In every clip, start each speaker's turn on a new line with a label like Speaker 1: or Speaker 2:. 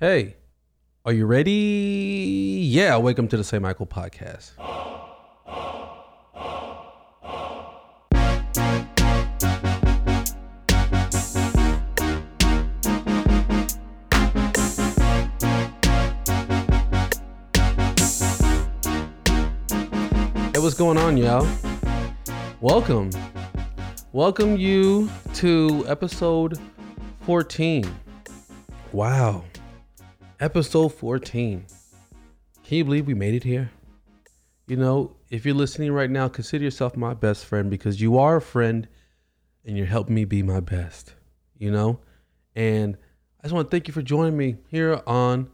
Speaker 1: Hey, are you ready? Yeah, welcome to the St. Michael podcast. Hey, what's going on, y'all? Welcome. Welcome you to episode 14. Wow. Episode 14. Can you believe we made it here? You know, if you're listening right now, consider yourself my best friend because you are a friend and you're helping me be my best, you know? And I just want to thank you for joining me here on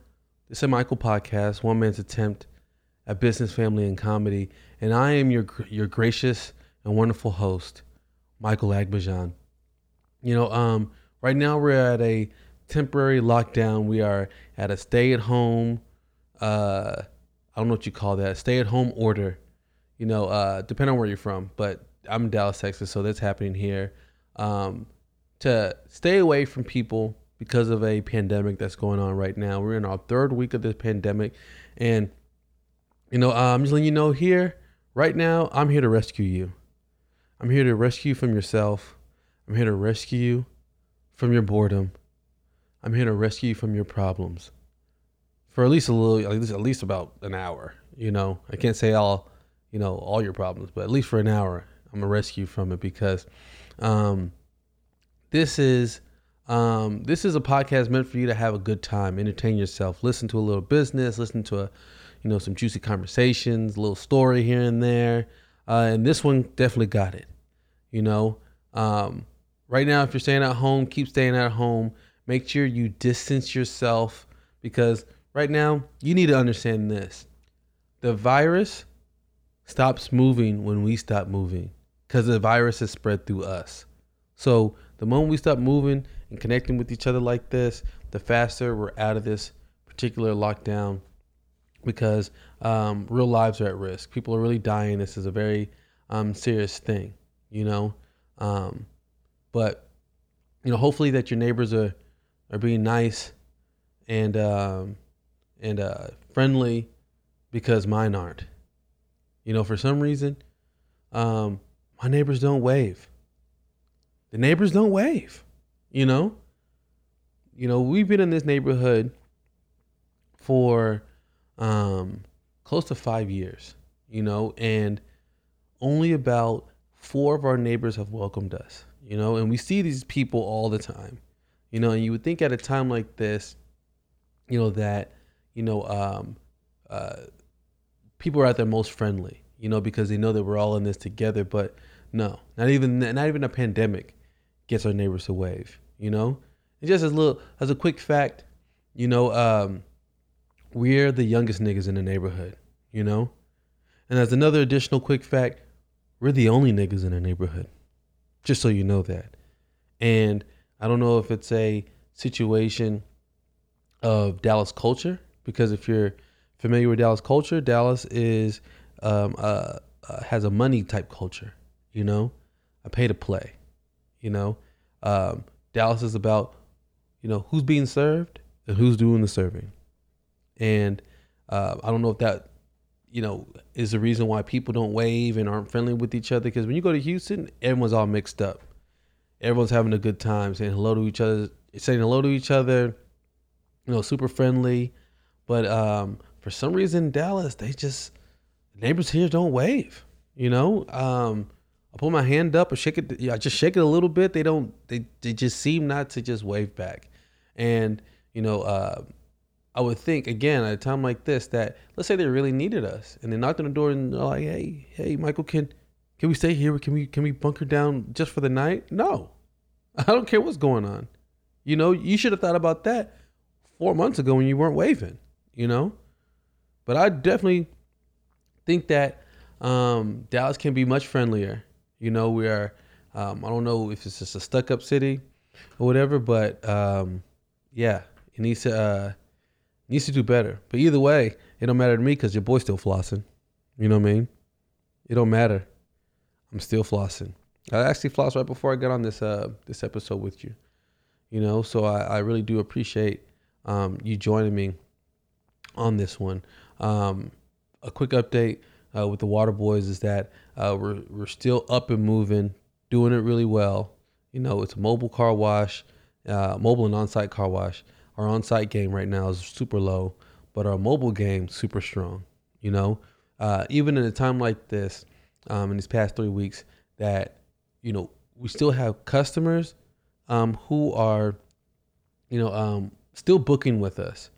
Speaker 1: the St. Michael podcast, one man's attempt at business, family, and comedy. And I am your your gracious and wonderful host, Michael Agbajan. You know, um, right now we're at a temporary lockdown. We are at a stay at home. Uh, I don't know what you call that. Stay at home order. You know, uh, depending on where you're from, but I'm in Dallas, Texas, so that's happening here. Um, to stay away from people because of a pandemic that's going on right now. We're in our third week of this pandemic, and you know, uh, I'm just letting you know here, right now, I'm here to rescue you. I'm here to rescue you from yourself. I'm here to rescue you from your boredom. I'm here to rescue you from your problems for at least a little, at least, at least about an hour. You know, I can't say all, you know, all your problems, but at least for an hour, I'm gonna rescue you from it because um, this is um, this is a podcast meant for you to have a good time, entertain yourself, listen to a little business, listen to a, you know, some juicy conversations, a little story here and there. Uh, and this one definitely got it. You know, um, right now, if you're staying at home, keep staying at home. Make sure you distance yourself because right now you need to understand this: the virus stops moving when we stop moving because the virus is spread through us. So the moment we stop moving and connecting with each other like this, the faster we're out of this particular lockdown because um, real lives are at risk. People are really dying. This is a very um, serious thing, you know. Um, but you know, hopefully that your neighbors are are being nice and um, and uh, friendly because mine aren't. You know, for some reason, um, my neighbors don't wave. The neighbors don't wave. You know. You know, we've been in this neighborhood for um, close to five years, you know, and only about four of our neighbors have welcomed us, you know, and we see these people all the time, you know, and you would think at a time like this, you know, that, you know, um, uh, people are at their most friendly, you know, because they know that we're all in this together. But no, not even not even a pandemic gets our neighbors to wave, you know. And just as little as a quick fact, you know, um, we're the youngest niggas in the neighborhood, you know? And as another additional quick fact, we're the only niggas in the neighborhood. Just so you know that. And I don't know if it's a situation of Dallas culture, because if you're familiar with Dallas culture, Dallas is um, uh, uh, has a money type culture, you know? I pay to play, you know? Um, Dallas is about, you know, who's being served and who's doing the serving and uh, I don't know if that you know is the reason why people don't wave and aren't friendly with each other. Because when you go to Houston, everyone's all mixed up. Everyone's having a good time, saying hello to each other, saying hello to each other. You know, super friendly. But um, for some reason, Dallas, they just neighbors here don't wave. You know, um, I put my hand up or shake it. I just shake it a little bit. They don't. They they just seem not to just wave back. And you know, uh, I would think again at a time like this that let's say they really needed us and they knocked on the door and they're like, "Hey, hey, Michael, can can we stay here? Can we can we bunker down just for the night?" No, I don't care what's going on. You know, you should have thought about that four months ago when you weren't waving. You know, but I definitely think that um, Dallas can be much friendlier. You know, we are. Um, I don't know if it's just a stuck-up city or whatever, but um, yeah, it needs to. Uh, needs to do better. But either way, it don't matter to me because your boy's still flossing. You know what I mean? It don't matter. I'm still flossing. I actually flossed right before I got on this uh this episode with you. You know, so I, I really do appreciate um, you joining me on this one. Um, a quick update uh, with the Water Boys is that uh, we're we're still up and moving, doing it really well. You know, it's a mobile car wash, uh, mobile and on-site car wash. Our on-site game right now is super low, but our mobile game super strong. You know, uh, even in a time like this, um, in these past three weeks, that you know we still have customers um, who are, you know, um, still booking with us,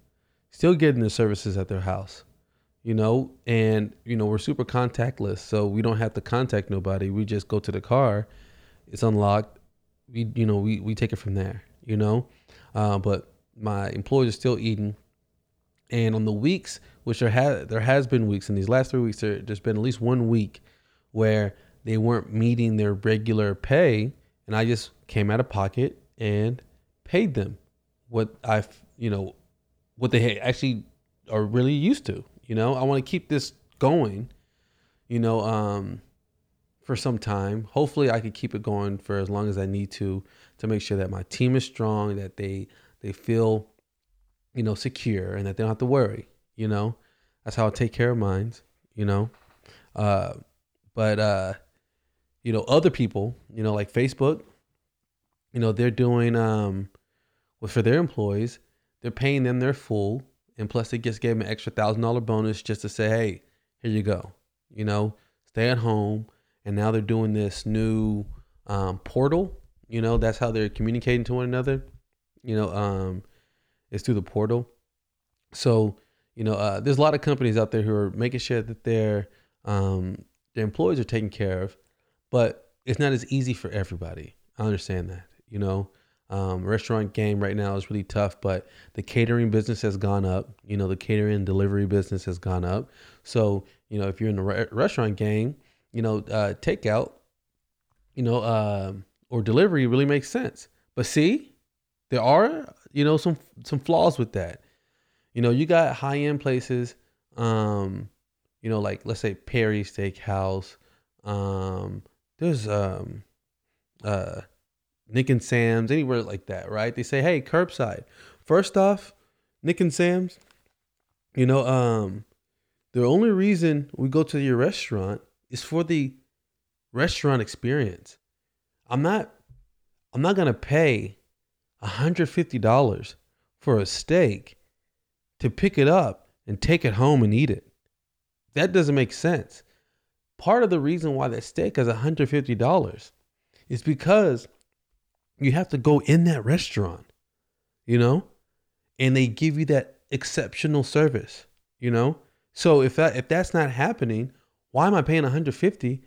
Speaker 1: still getting the services at their house you know, and you know we're super contactless, so we don't have to contact nobody. We just go to the car, it's unlocked. We you know we we take it from there, you know. Uh, but my employees are still eating, and on the weeks, which there has there has been weeks in these last three weeks, there, there's been at least one week where they weren't meeting their regular pay, and I just came out of pocket and paid them what I you know what they actually are really used to you know, I want to keep this going, you know, um, for some time. Hopefully, I could keep it going for as long as I need to to make sure that my team is strong, that they they feel, you know, secure, and that they don't have to worry. You know, that's how I take care of mine. You know, uh, but uh, you know, other people, you know, like Facebook, you know, they're doing um, well for their employees, they're paying them their full and plus they just gave him an extra thousand dollar bonus just to say, hey, here you go. You know, stay at home. And now they're doing this new um, portal. You know, that's how they're communicating to one another. You know, um, it's through the portal. So, you know, uh, there's a lot of companies out there who are making sure that their um, their employees are taken care of, but it's not as easy for everybody. I understand that. You know, um, restaurant game right now is really tough, but the catering business has gone up. You know, the catering and delivery business has gone up. So, you know, if you're in the re- restaurant game, you know, uh, takeout, you know, uh, or delivery really makes sense. But see, there are, you know, some some flaws with that. You know, you got high end places, um, you know, like let's say Perry Steakhouse. Um, there's um, uh, Nick and Sam's, anywhere like that, right? They say, hey, curbside. First off, Nick and Sam's, you know, um, the only reason we go to your restaurant is for the restaurant experience. I'm not I'm not gonna pay $150 for a steak to pick it up and take it home and eat it. That doesn't make sense. Part of the reason why that steak is $150 is because you have to go in that restaurant, you know, and they give you that exceptional service, you know. So if that if that's not happening, why am I paying 150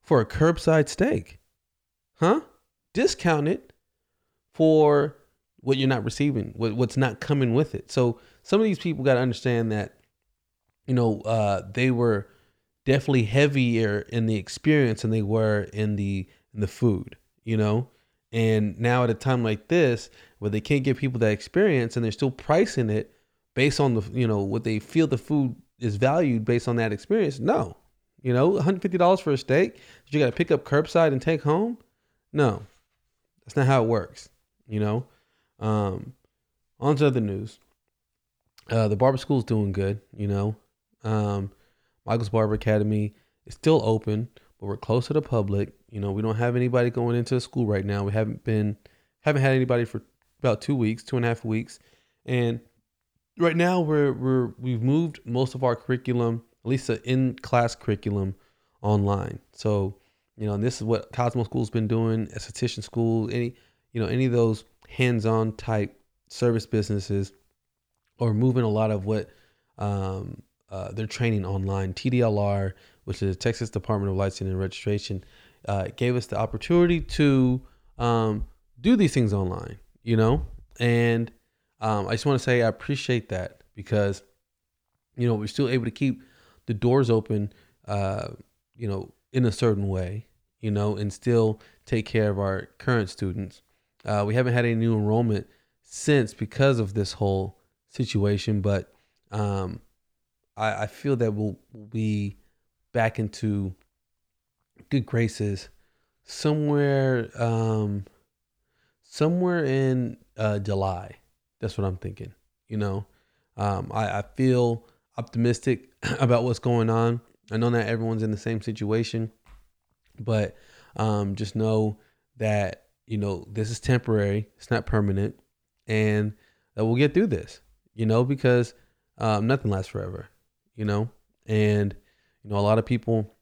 Speaker 1: for a curbside steak? Huh? Discount it for what you're not receiving, what, what's not coming with it. So some of these people got to understand that, you know, uh, they were definitely heavier in the experience than they were in the in the food. You know, and now at a time like this, where they can't give people that experience and they're still pricing it based on the you know what they feel the food is valued based on that experience, no. You know, $150 for a steak that you got to pick up curbside and take home? No. That's not how it works, you know? Um, on to other news. Uh, the barber is doing good, you know. Um, Michael's Barber Academy is still open, but we're close to the public. You know, we don't have anybody going into the school right now. We haven't been haven't had anybody for about two weeks, two and a half weeks, and right now we're we're we've moved most of our curriculum, at least the in class curriculum, online. So you know, and this is what Cosmo School's been doing, esthetician school, any you know any of those hands on type service businesses, or moving a lot of what um, uh, they're training online. TDLR, which is the Texas Department of Licensing and Registration, uh, gave us the opportunity to um, do these things online, you know? And um, I just want to say I appreciate that because, you know, we're still able to keep the doors open, uh, you know, in a certain way, you know, and still take care of our current students. Uh, we haven't had any new enrollment since because of this whole situation, but um, I, I feel that we'll, we'll be back into good graces somewhere um somewhere in uh July. That's what I'm thinking. You know, um, I, I feel optimistic about what's going on. I know not everyone's in the same situation, but um, just know that you know this is temporary. It's not permanent, and that we'll get through this. You know, because um, nothing lasts forever. You know, and you know a lot of people.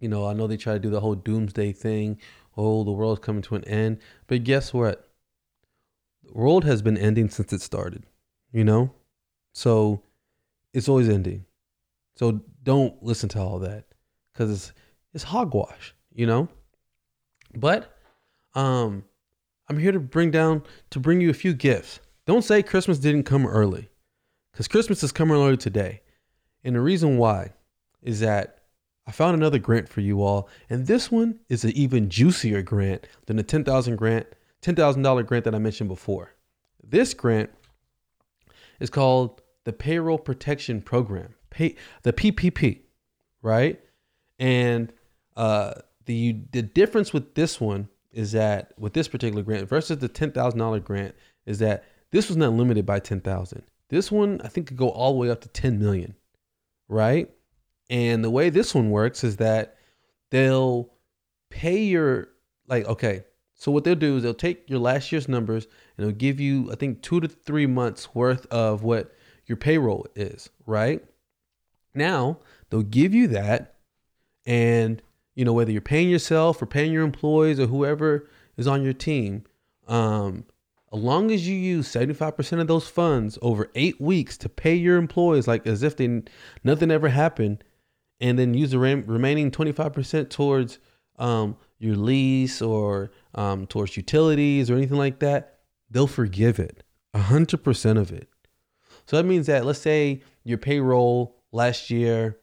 Speaker 1: You know, I know they try to do the whole doomsday thing. Oh, the world's coming to an end. But guess what? The world has been ending since it started. You know, so it's always ending. So don't listen to all that because it's it's hogwash, you know. But um, I'm here to bring down to bring you a few gifts. Don't say Christmas didn't come early, because Christmas is coming early today, and the reason why is that I found another grant for you all, and this one is an even juicier grant than the ten thousand grant, ten thousand dollar grant that I mentioned before. This grant is called the Payroll Protection Program, pay, the PPP, right? And uh, the the difference with this one is that with this particular grant versus the ten thousand dollar grant is that this was not limited by ten thousand. This one I think could go all the way up to ten million, right? And the way this one works is that they'll pay your like okay, so what they'll do is they'll take your last year's numbers and they'll give you I think 2 to 3 months worth of what your payroll is, right? Now, they'll give you that and you know whether you're paying yourself or paying your employees or whoever is on your team, um as long as you use 75% of those funds over 8 weeks to pay your employees like as if they nothing ever happened and then use the rem- remaining 25% towards um, your lease or um, towards utilities or anything like that, they'll forgive it 100% of it. So that means that let's say your payroll last year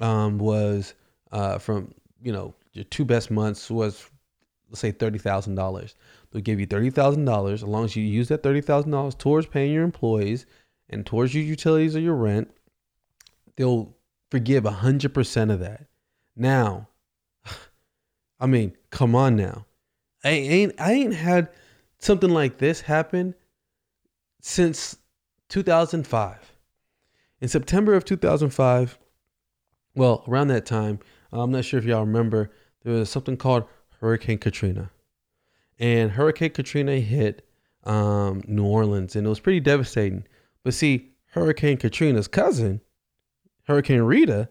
Speaker 1: um, was uh, from you know your two best months was let's say thirty thousand dollars. They'll give you thirty thousand dollars as long as you use that thirty thousand dollars towards paying your employees and towards your utilities or your rent. They'll forgive hundred percent of that. Now, I mean, come on now. I ain't I ain't had something like this happen since 2005. In September of 2005, well, around that time, I'm not sure if y'all remember, there was something called Hurricane Katrina. And Hurricane Katrina hit um, New Orleans and it was pretty devastating. But see, Hurricane Katrina's cousin, Hurricane Rita,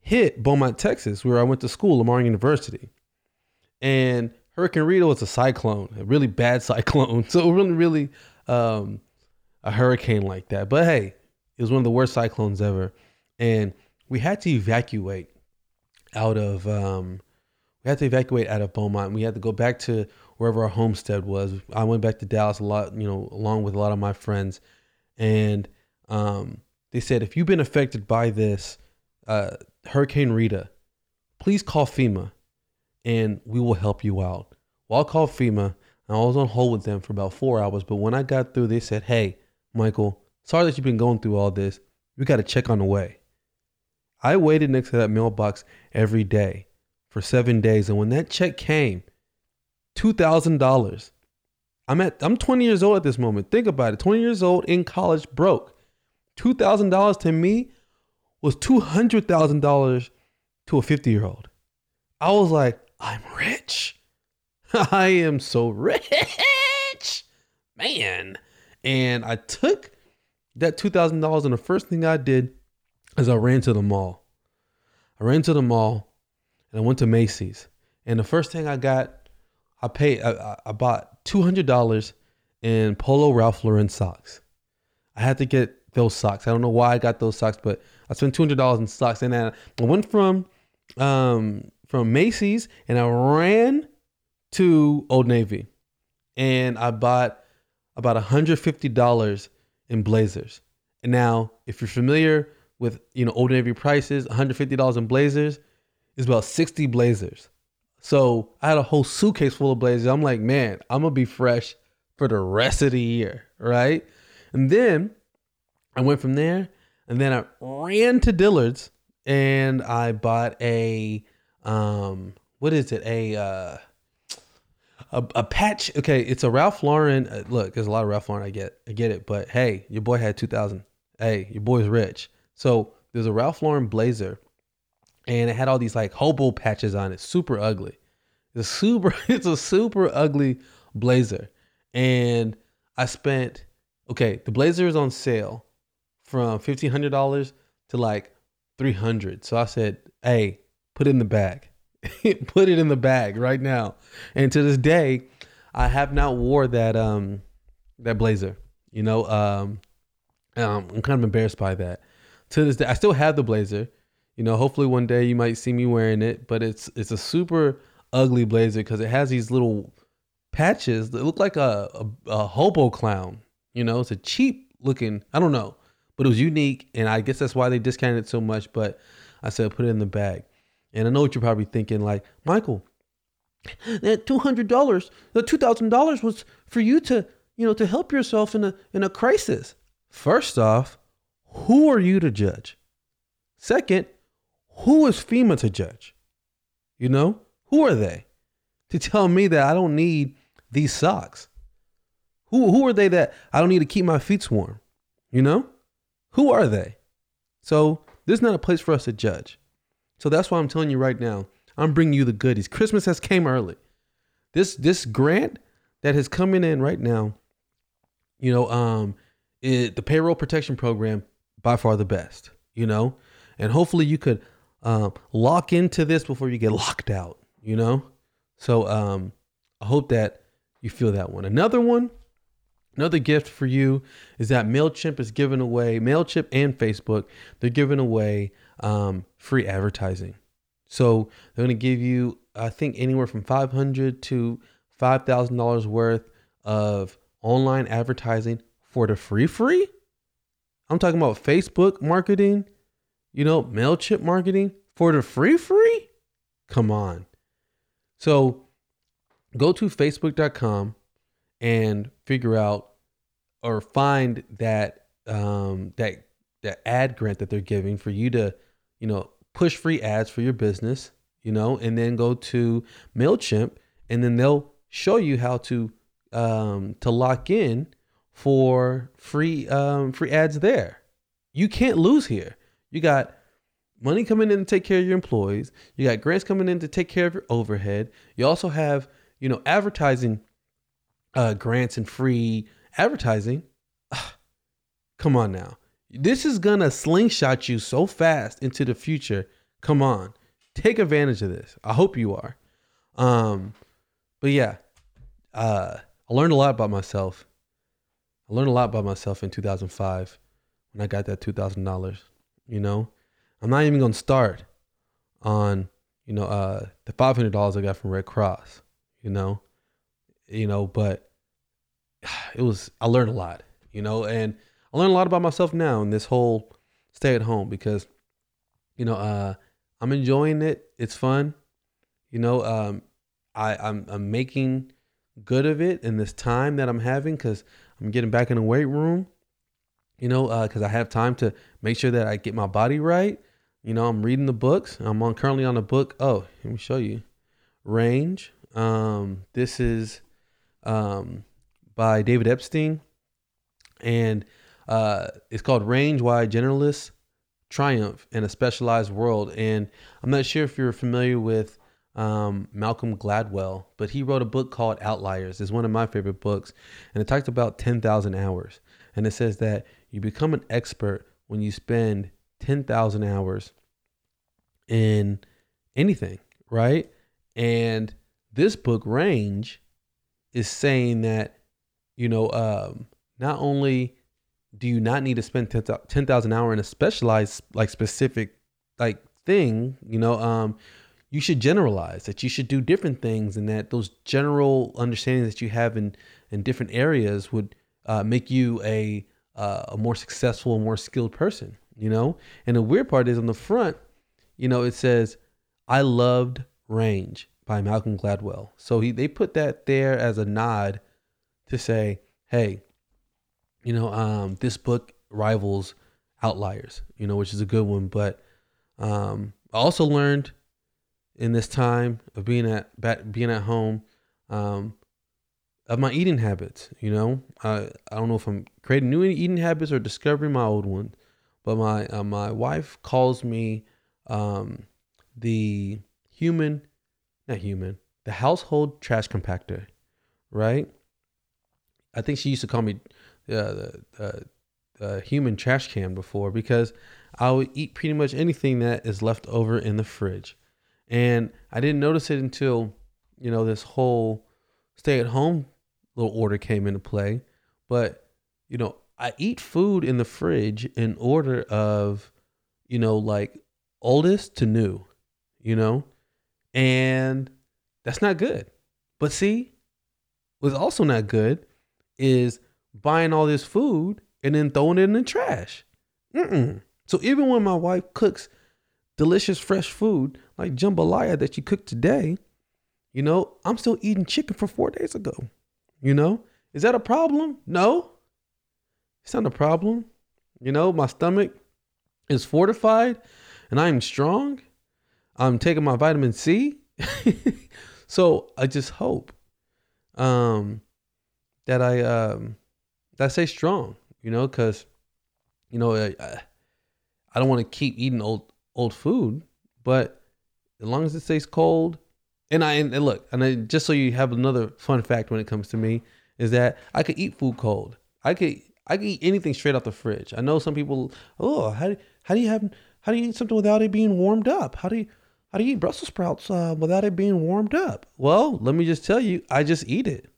Speaker 1: hit Beaumont, Texas, where I went to school, Lamar University. And Hurricane Rita was a cyclone, a really bad cyclone. So really, really um, a hurricane like that. But hey, it was one of the worst cyclones ever, and we had to evacuate out of um, we had to evacuate out of Beaumont. We had to go back to wherever our homestead was. I went back to Dallas a lot, you know, along with a lot of my friends, and um, they said if you've been affected by this uh, Hurricane Rita, please call FEMA, and we will help you out. Well, I called FEMA. I was on hold with them for about four hours, but when I got through, they said, "Hey, Michael, sorry that you've been going through all this. We got to check on the way. I waited next to that mailbox every day for seven days. And when that check came, $2,000. I'm at, I'm 20 years old at this moment. Think about it. 20 years old in college, broke. $2,000 to me was $200,000 to a 50 year old. I was like, I'm rich. I am so rich. Man. And I took that $2,000 and the first thing I did is I ran to the mall. I ran to the mall and I went to Macy's. And the first thing I got, I paid, I, I bought $200 in Polo Ralph Lauren socks. I had to get those socks. I don't know why I got those socks, but I spent $200 in socks. And then I went from, um, from Macy's and I ran to Old Navy and I bought about $150 in blazers. And now, if you're familiar with, you know, Old Navy prices, $150 in blazers is about 60 blazers. So I had a whole suitcase full of blazers. I'm like, man, I'm gonna be fresh for the rest of the year, right? And then I went from there, and then I ran to Dillard's and I bought a um, what is it? A uh, a, a patch. Okay, it's a Ralph Lauren. Uh, look, there's a lot of Ralph Lauren. I get, I get it. But hey, your boy had two thousand. Hey, your boy's rich. So there's a Ralph Lauren blazer, and it had all these like hobo patches on it. Super ugly. It's super. It's a super ugly blazer, and I spent. Okay, the blazer is on sale from fifteen hundred dollars to like three hundred. So I said, "Hey, put it in the bag." put it in the bag right now. And to this day, I have not wore that um that blazer. You know, um, um I'm kind of embarrassed by that. To this day, I still have the blazer. You know, hopefully one day you might see me wearing it, but it's it's a super ugly blazer because it has these little patches that look like a, a, a hobo clown. You know, it's a cheap looking. I don't know, but it was unique, and I guess that's why they discounted it so much. But I said put it in the bag. And I know what you're probably thinking, like, Michael, that two hundred dollars, the two thousand dollars was for you to, you know, to help yourself in a in a crisis. First off, who are you to judge? Second, who is FEMA to judge? You know, who are they to tell me that I don't need these socks? Who who are they that I don't need to keep my feet warm? You know, who are they? So this is not a place for us to judge. So that's why I'm telling you right now. I'm bringing you the goodies. Christmas has came early. This this grant that is coming in right now, you know, um, it, the payroll protection program by far the best. You know, and hopefully you could um, lock into this before you get locked out. You know, so um, I hope that you feel that one. Another one, another gift for you is that Mailchimp is giving away Mailchimp and Facebook. They're giving away um, free advertising. So they're going to give you, I think, anywhere from five hundred to five thousand dollars worth of online advertising for the free free. I'm talking about Facebook marketing, you know, Mailchimp marketing for the free free. Come on. So go to facebook.com and figure out or find that um, that that ad grant that they're giving for you to you know, push free ads for your business, you know, and then go to Mailchimp, and then they'll show you how to um, to lock in for free um, free ads there. You can't lose here. You got money coming in to take care of your employees. You got grants coming in to take care of your overhead. You also have you know advertising uh, grants and free advertising. Ugh, come on now. This is gonna slingshot you so fast into the future. Come on, take advantage of this. I hope you are. Um, but yeah, uh, I learned a lot about myself. I learned a lot about myself in 2005 when I got that two thousand dollars. You know, I'm not even gonna start on you know uh, the five hundred dollars I got from Red Cross. You know, you know, but it was I learned a lot. You know, and I learned a lot about myself now in this whole stay at home because, you know, uh, I'm enjoying it. It's fun. You know, um, I, I'm, I'm making good of it in this time that I'm having because I'm getting back in the weight room. You know, because uh, I have time to make sure that I get my body right. You know, I'm reading the books. I'm on currently on a book. Oh, let me show you. Range. Um, this is um, by David Epstein, and uh, it's called Range Why Generalists Triumph in a Specialized World. And I'm not sure if you're familiar with um, Malcolm Gladwell, but he wrote a book called Outliers. It's one of my favorite books. And it talks about 10,000 hours. And it says that you become an expert when you spend 10,000 hours in anything, right? And this book, Range, is saying that, you know, um, not only do you not need to spend 10,000 hours in a specialized like specific like thing, you know, um you should generalize that you should do different things and that those general understandings that you have in in different areas would uh, make you a uh, a more successful, more skilled person, you know? And the weird part is on the front, you know, it says I loved range by Malcolm Gladwell. So he they put that there as a nod to say, hey, you know, um, this book rivals Outliers, you know, which is a good one. But um, I also learned in this time of being at being at home, um, of my eating habits. You know, I I don't know if I'm creating new eating habits or discovering my old ones, but my uh, my wife calls me um, the human, not human, the household trash compactor, right? I think she used to call me uh, the, the, human trash can before because I would eat pretty much anything that is left over in the fridge. And I didn't notice it until, you know, this whole stay at home little order came into play. But, you know, I eat food in the fridge in order of, you know, like oldest to new, you know? And that's not good. But see, what's also not good is buying all this food and then throwing it in the trash. Mm-mm. So even when my wife cooks delicious fresh food like jambalaya that she cooked today, you know, I'm still eating chicken from four days ago. You know, is that a problem? No, it's not a problem. You know, my stomach is fortified and I'm strong. I'm taking my vitamin C. so I just hope um, that I um, that I stay strong, you know, because you know I, I don't want to keep eating old old food, but as long as it stays cold, and I and look, and I, just so you have another fun fact when it comes to me is that I could eat food cold. I could I could eat anything straight out the fridge. I know some people, oh, how do how do you have how do you eat something without it being warmed up? How do you how do you eat Brussels sprouts uh, without it being warmed up? Well, let me just tell you, I just eat it.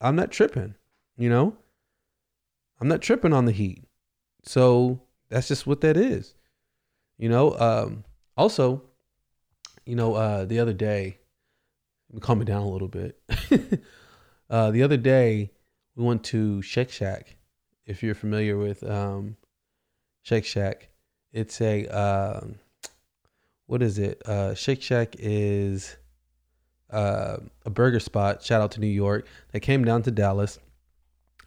Speaker 1: I'm not tripping, you know. I'm not tripping on the heat. So that's just what that is. You know, um, also, you know, uh, the other day, calm me down a little bit. uh, the other day, we went to Shake Shack. If you're familiar with um, Shake Shack, it's a uh, what is it? Uh, Shake Shack is uh, a burger spot. Shout out to New York. They came down to Dallas,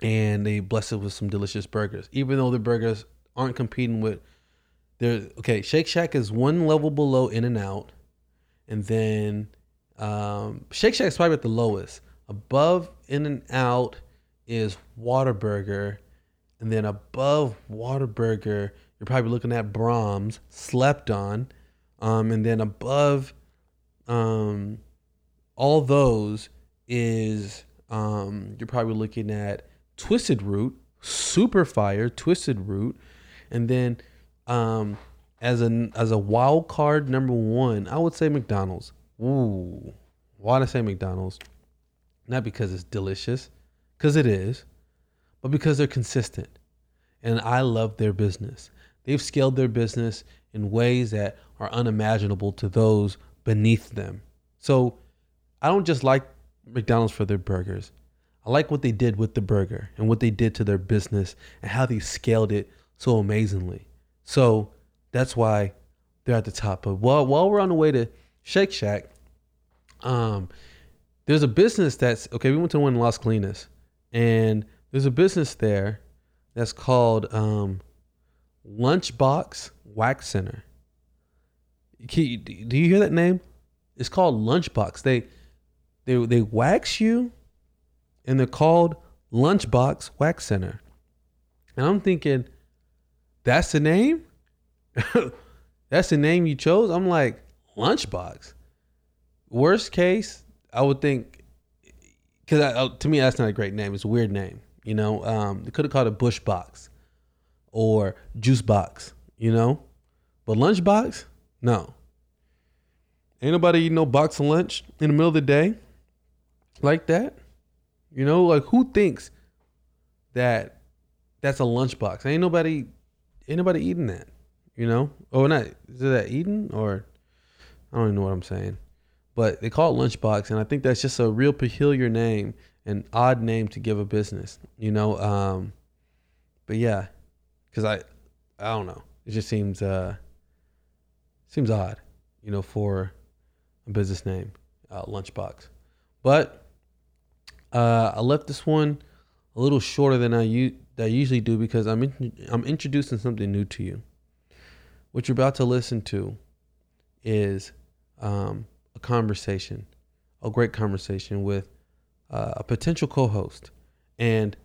Speaker 1: and they blessed us with some delicious burgers. Even though the burgers aren't competing with, there. Okay, Shake Shack is one level below In and Out, and then um, Shake is probably at the lowest. Above In and Out is Whataburger, and then above Whataburger, you're probably looking at Braum's, Slept On, um, and then above um, all those is um, you're probably looking at Twisted Root, Super Fire, Twisted Root, and then um, as a as a wild card number one, I would say McDonald's. Ooh, why did I say McDonald's? Not because it's delicious, because it is, but because they're consistent. And I love their business. They've scaled their business in ways that are unimaginable to those beneath them. So I don't just like McDonald's for their burgers. I like what they did with the burger and what they did to their business and how they scaled it so amazingly. So that's why they're at the top. But while, while we're on the way to Shake Shack, um, there's a business that's okay. We went to one in Las Colinas, and there's a business there that's called um, Lunchbox Wax Center. You, do you hear that name? It's called Lunchbox. They they they wax you, and they're called Lunchbox Wax Center. And I'm thinking, that's the name. that's the name you chose. I'm like Lunchbox. Worst case, I would think, because uh, to me that's not a great name. It's a weird name. You know, um, they could have called it Bush Box or Juice Box. You know, but Lunch Box, no. Ain't nobody eating no box of lunch in the middle of the day like that. You know, like who thinks that that's a lunchbox? Ain't nobody, ain't nobody eating that. You know, or not? Is that eating or I don't even know what I'm saying but they call it lunchbox and i think that's just a real peculiar name an odd name to give a business you know um, but yeah because i i don't know. It just seems uh seems odd you know for a business name uh, lunchbox. But uh i left this one a little shorter than i usually do because i'm in- i'm introducing something new to you. What you're about to listen to is um, a conversation, a great conversation with uh, a potential co-host, and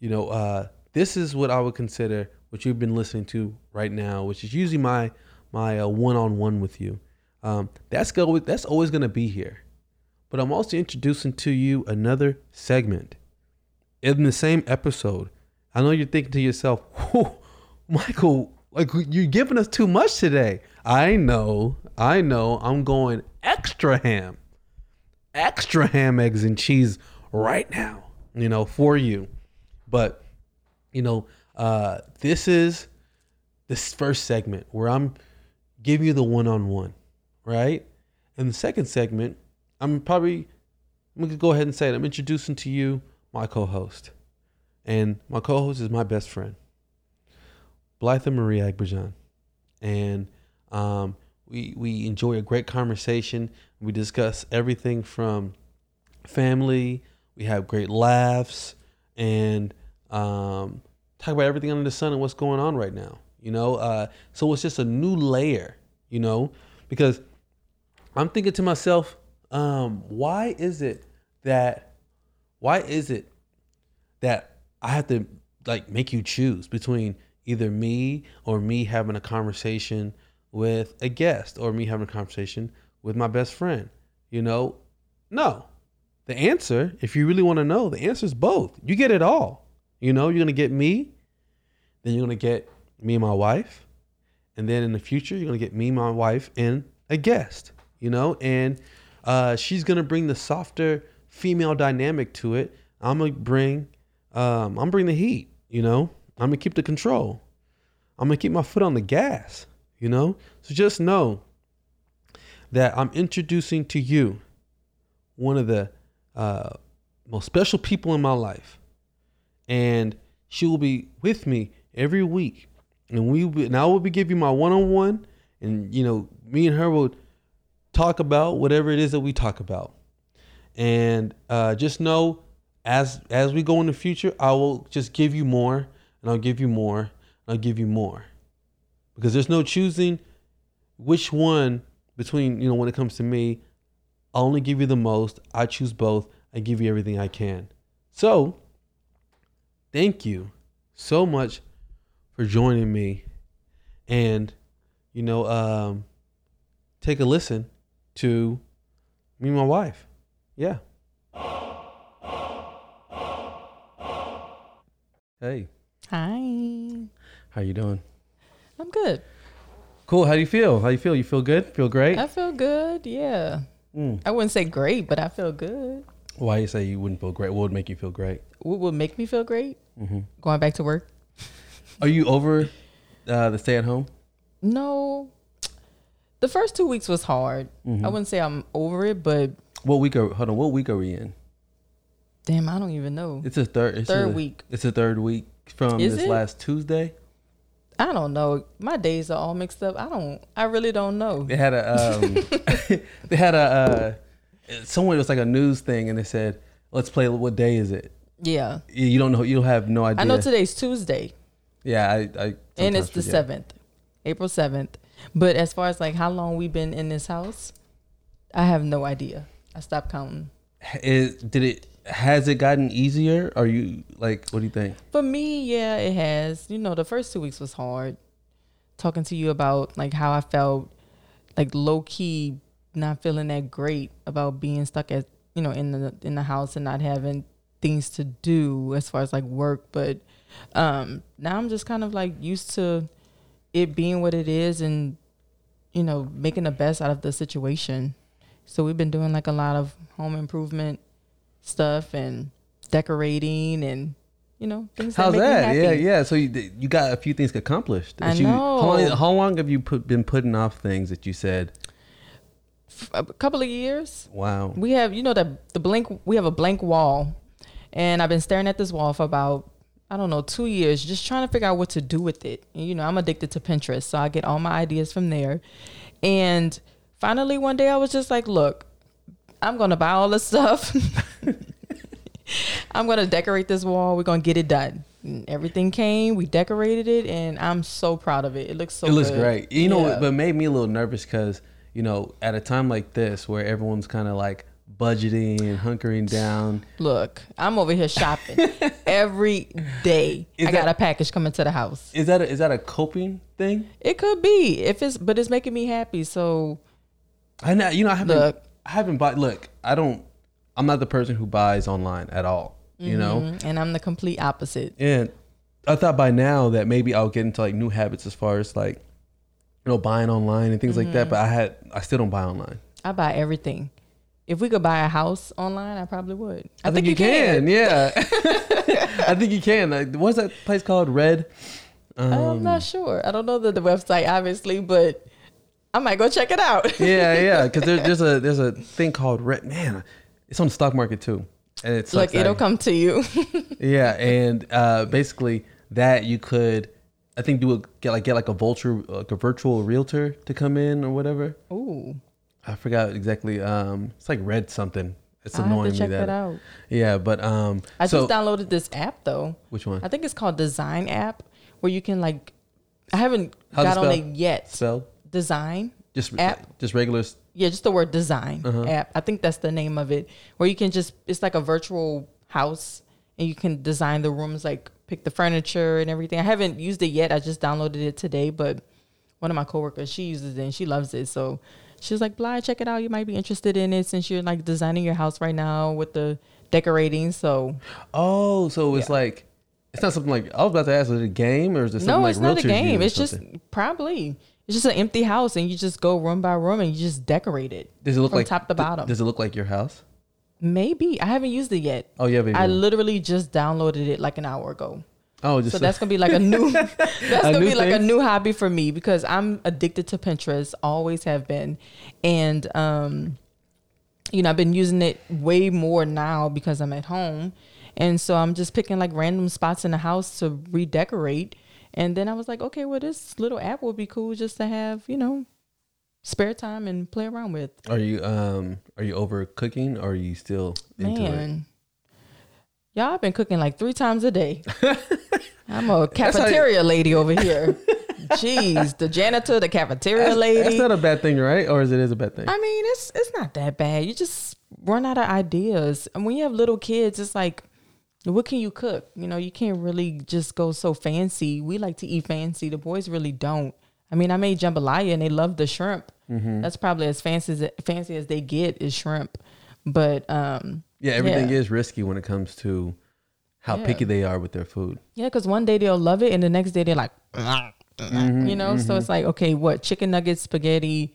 Speaker 1: you know, uh, this is what I would consider what you've been listening to right now, which is usually my my uh, one-on-one with you. Um, that's go that's always going to be here, but I'm also introducing to you another segment in the same episode. I know you're thinking to yourself, Michael, like you're giving us too much today. I know, I know. I'm going extra ham, extra ham, eggs, and cheese right now. You know, for you. But you know, uh, this is this first segment where I'm giving you the one-on-one, right? And the second segment, I'm probably I'm gonna go ahead and say it. I'm introducing to you my co-host, and my co-host is my best friend, Blytha Marie Agbajan, and um, we we enjoy a great conversation. We discuss everything from family. We have great laughs and um, talk about everything under the sun and what's going on right now. You know, uh, so it's just a new layer. You know, because I'm thinking to myself, um, why is it that why is it that I have to like make you choose between either me or me having a conversation with a guest or me having a conversation with my best friend? You know, no. The answer, if you really want to know, the answer is both. You get it all. You know, you're gonna get me, then you're gonna get me and my wife, and then in the future you're gonna get me, my wife, and a guest. You know, and uh, she's gonna bring the softer female dynamic to it. I'm gonna bring, um, I'm bring the heat. You know, I'm gonna keep the control. I'm gonna keep my foot on the gas. You know, so just know that I'm introducing to you one of the uh, most special people in my life, and she will be with me every week, and we and I will be giving you my one on one, and you know, me and her will talk about whatever it is that we talk about, and uh, just know as as we go in the future, I will just give you more, and I'll give you more, and I'll give you more, because there's no choosing which one between you know when it comes to me I only give you the most. I choose both. I give you everything I can. So, thank you so much for joining me. And, you know, um, take a listen to me and my wife. Yeah. Hey,
Speaker 2: Hi.
Speaker 1: how you doing?
Speaker 2: I'm good.
Speaker 1: Cool. How do you feel? How you feel? You feel good? Feel great?
Speaker 2: I feel good. Yeah.
Speaker 1: Mm.
Speaker 2: I wouldn't say great, but I feel good.
Speaker 1: Why you say you wouldn't feel great? What would make you feel great?
Speaker 2: What would make me feel great?
Speaker 1: hmm
Speaker 2: Going back to work?
Speaker 1: Are you over uh, the stay at home?
Speaker 2: No. The first two weeks was hard.
Speaker 1: Mhm.
Speaker 2: I wouldn't say I'm over it, but
Speaker 1: What week are hold on? What week are we in?
Speaker 2: damn, I don't even know.
Speaker 1: It's a third. It's
Speaker 2: Third
Speaker 1: a-
Speaker 2: wethey
Speaker 1: It's a third week from
Speaker 2: Is
Speaker 1: this
Speaker 2: it?
Speaker 1: last Tuesday.
Speaker 2: I don't know. My days are all mixed up. I don't. I really don't know.
Speaker 1: They had a um, they had a uh, somewhere it was like a news thing, and they said, "Let's play. What day is it?"
Speaker 2: Yeah.
Speaker 1: You don't know. You don't have no idea.
Speaker 2: I know today's Tuesday,
Speaker 1: Yeah, I. I
Speaker 2: and it's the seventh, April seventh. But as far as like how long we've been in this house, I have no idea. I stopped counting.
Speaker 1: Is, did it? Has it gotten easier? Are you like? What do you think?
Speaker 2: For me, yeah, it has. You know, the first two weeks was hard. Talking to you about like how I felt, like low key, not feeling that great about being stuck at you know in the in the house and not having things to do as far as like work. But um now I'm just kind of like used to it being what it is and you know making the best out of the situation. So we've been doing like a lot of home improvement stuff and decorating and you know things that
Speaker 1: How's that?
Speaker 2: me
Speaker 1: Yeah, yeah. So you you got a few things accomplished.
Speaker 2: I
Speaker 1: that you, How long,
Speaker 2: know.
Speaker 1: how long have you put, been putting off things that you said?
Speaker 2: A couple of years.
Speaker 1: Wow.
Speaker 2: We have you know that the blank we have a blank wall, and I've been staring at this wall for about I don't know two years, just trying to figure out what to do with it. And, you know I'm addicted to Pinterest, so I get all my ideas from there. And finally one day I was just like, look, I'm gonna buy all this stuff. I'm gonna decorate this wall. We're gonna get it done. And everything came. We decorated it, and I'm so proud of it. It looks so.
Speaker 1: it looks
Speaker 2: good.
Speaker 1: great. You know,
Speaker 2: Yeah.
Speaker 1: but it made me a little nervous because you know, at a time like this where everyone's kind of like budgeting and hunkering down.
Speaker 2: Look, I'm over here shopping every day.
Speaker 1: Is
Speaker 2: I got
Speaker 1: that-
Speaker 2: a package coming to the house.
Speaker 1: Is that a, is that a coping thing?
Speaker 2: It could be if it's, but it's making me happy. So
Speaker 1: I know you know I haven't
Speaker 2: Look.
Speaker 1: I haven't bought. Look, I don't. I'm not the person who buys online at all. You know,
Speaker 2: Mhm. and I'm the complete opposite.
Speaker 1: and I thought by now that maybe I'll get into like new habits as far as like you know buying online and things like
Speaker 2: Mm-hmm.
Speaker 1: that. But I had I still don't buy online.
Speaker 2: I buy everything. If we could buy a house online, I probably would.
Speaker 1: I, think, you can. Yeah, I think you can. Like, what's that place called? Red. Um,
Speaker 2: I'm not sure. I don't know the, the website, obviously, but I might go check it out.
Speaker 1: yeah, yeah. Because there, there's a there's a thing called Red. Man, it's on the stock market too, and it's
Speaker 2: like it'll come to you.
Speaker 1: Yeah, and uh, basically that you could, I think, do a get like get like a vulture like a virtual realtor to come in or whatever.
Speaker 2: Ooh,
Speaker 1: I forgot exactly. Um, it's like red something. It's
Speaker 2: I
Speaker 1: annoying me
Speaker 2: that
Speaker 1: that.
Speaker 2: out.
Speaker 1: Yeah, but um,
Speaker 2: I
Speaker 1: so
Speaker 2: just downloaded this app though.
Speaker 1: which one?
Speaker 2: I think it's called Design app, where you can like. I haven't
Speaker 1: How's it
Speaker 2: got on it yet.
Speaker 1: Spelled
Speaker 2: Design
Speaker 1: just
Speaker 2: App?
Speaker 1: just regular.
Speaker 2: Yeah, just the word design
Speaker 1: Uh-huh.
Speaker 2: app. I think that's the name of it. Where you can just it's like a virtual house and you can design the rooms like pick the furniture and everything. I haven't used it yet. I just downloaded it today, but one of my coworkers, she uses it and she loves it. So she was like, Bly, check it out. You might be interested in it since you're like designing your house right now with the decorating. So
Speaker 1: Oh, so it's
Speaker 2: Yeah.
Speaker 1: like it's not something like I was about to ask. Is it a game or is it something
Speaker 2: no,
Speaker 1: like
Speaker 2: it's not a game. It's
Speaker 1: something?
Speaker 2: just probably it's just an empty house and you just go room by room and you just decorate it.
Speaker 1: does it look
Speaker 2: from
Speaker 1: like
Speaker 2: top to bottom.
Speaker 1: Does it look like your house?
Speaker 2: Maybe I haven't used it yet.
Speaker 1: Oh, yeah, haven't.
Speaker 2: I literally just downloaded it like an hour ago.
Speaker 1: oh, just
Speaker 2: So that's gonna be like a new that's gonna
Speaker 1: new
Speaker 2: be like a new hobby for me because I'm addicted to Pinterest, always have been. And um you know, I've been using it way more now because I'm at home. And so I'm just picking like random spots in the house to redecorate. And then I was like, okay, well this little app would be cool just to have, you know, spare time and play around with.
Speaker 1: Are you um are you over cooking or are you still into it?
Speaker 2: Man. Y'all have been cooking like three times a day. I'm a cafeteria lady over here. Jeez, the janitor, the cafeteria
Speaker 1: That's,
Speaker 2: lady.
Speaker 1: that's not a bad thing, right? Or is it is a bad thing?
Speaker 2: I mean, it's it's not that bad. You just run out of ideas. And when you have little kids, it's like, what can you cook? You know, you can't really just go so fancy. We like to eat fancy. The boys really don't. I mean, I made jambalaya and they love the shrimp.
Speaker 1: Mm-hmm.
Speaker 2: That's probably as fancy as fancy as they get is shrimp. But um,
Speaker 1: Yeah, everything
Speaker 2: Yeah.
Speaker 1: is risky when it comes to how
Speaker 2: Yeah.
Speaker 1: picky they are with their food.
Speaker 2: Yeah, because one day they'll love it, and the next day they're like, you know. So it's like, okay, what chicken nuggets, spaghetti,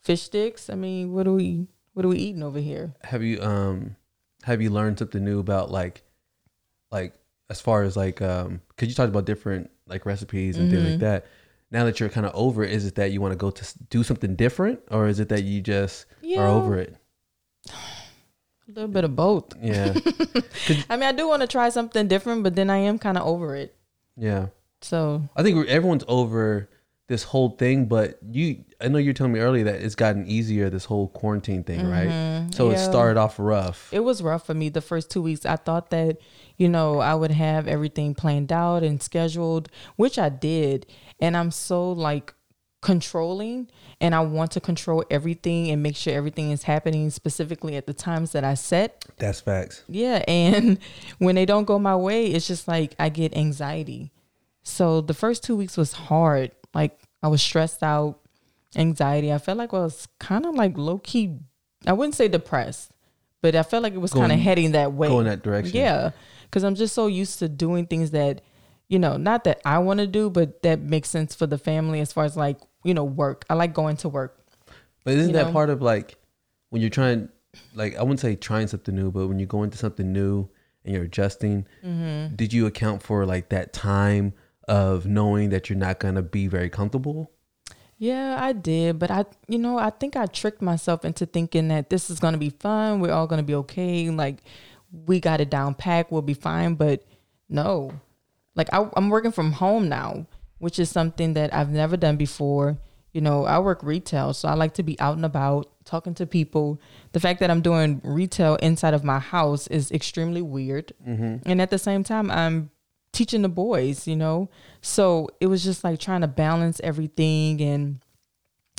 Speaker 2: fish sticks? I mean, what are we, what are we eating over here?
Speaker 1: Have you um have you learned something new about like like as far as like um cuz you talked about different like recipes and
Speaker 2: Mm-hmm.
Speaker 1: things like that. Now that you're kind of over it, is it that you want to go to do something different or is it that you just
Speaker 2: Yeah.
Speaker 1: are over it?
Speaker 2: A little bit of both.
Speaker 1: Yeah.
Speaker 2: I mean, I do want to try something different, but then I am kind of over it.
Speaker 1: yeah.
Speaker 2: So
Speaker 1: I think everyone's over this whole thing, but you I know you're telling me earlier that it's gotten easier this whole quarantine thing, right? So it
Speaker 2: Mm-hmm.
Speaker 1: Started off rough.
Speaker 2: it was rough for me the first two weeks. I thought that, you know, I would have everything planned out and scheduled, which I did. And I'm so like controlling and I want to control everything and make sure everything is happening specifically at the times that I set.
Speaker 1: That's facts.
Speaker 2: Yeah. And when they don't go my way, it's just like I get anxiety. So the first two weeks was hard. Like I was stressed out, anxiety. I felt like I was kind of like low key, I wouldn't say depressed, but I felt like it was kind of heading that way.
Speaker 1: Going that direction.
Speaker 2: Yeah. Cause I'm just so used to doing things that, you know, not that I want to do, but that makes sense for the family as far as like, you know, work. I like going to work.
Speaker 1: But isn't that
Speaker 2: know?
Speaker 1: part of like when you're trying, like I wouldn't say trying something new, but when you go into something new and you're adjusting,
Speaker 2: Mm-hmm.
Speaker 1: did you account for like that time of knowing that you're not gonna be very comfortable?
Speaker 2: Yeah, I did, but I, you know, I think I tricked myself into thinking that this is gonna be fun. We're all gonna be okay. Like, we got it down packed. We'll be fine. But no, like I, I'm working from home now, which is something that I've never done before. You know, I work retail, so I like to be out and about, talking to people. The fact that I'm doing retail inside of my house is extremely weird, mm-hmm. and at the same time, I'm teaching the boys, you know? So it was just like trying to balance everything and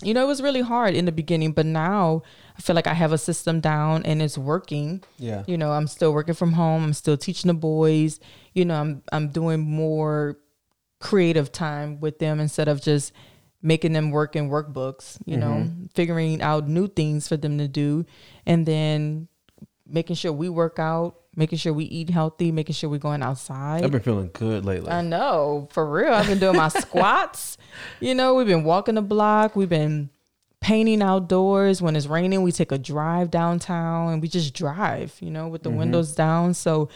Speaker 2: you know, it was really hard in the beginning, but now I feel like I have a system down and it's working.
Speaker 1: Yeah.
Speaker 2: You know, I'm still working from home. I'm still teaching the boys. You know, I'm I'm doing more creative time with them instead of just making them work in workbooks, you know, mm-hmm. figuring out new things for them to do and then making sure we work out, making sure we eat healthy, making sure we're going outside.
Speaker 1: I've been feeling good lately.
Speaker 2: I know, for real. I've been doing my squats. You know, we've been walking the block. We've been painting outdoors. When it's raining, we take a drive downtown and we just drive, you know, with the mm-hmm. windows down. So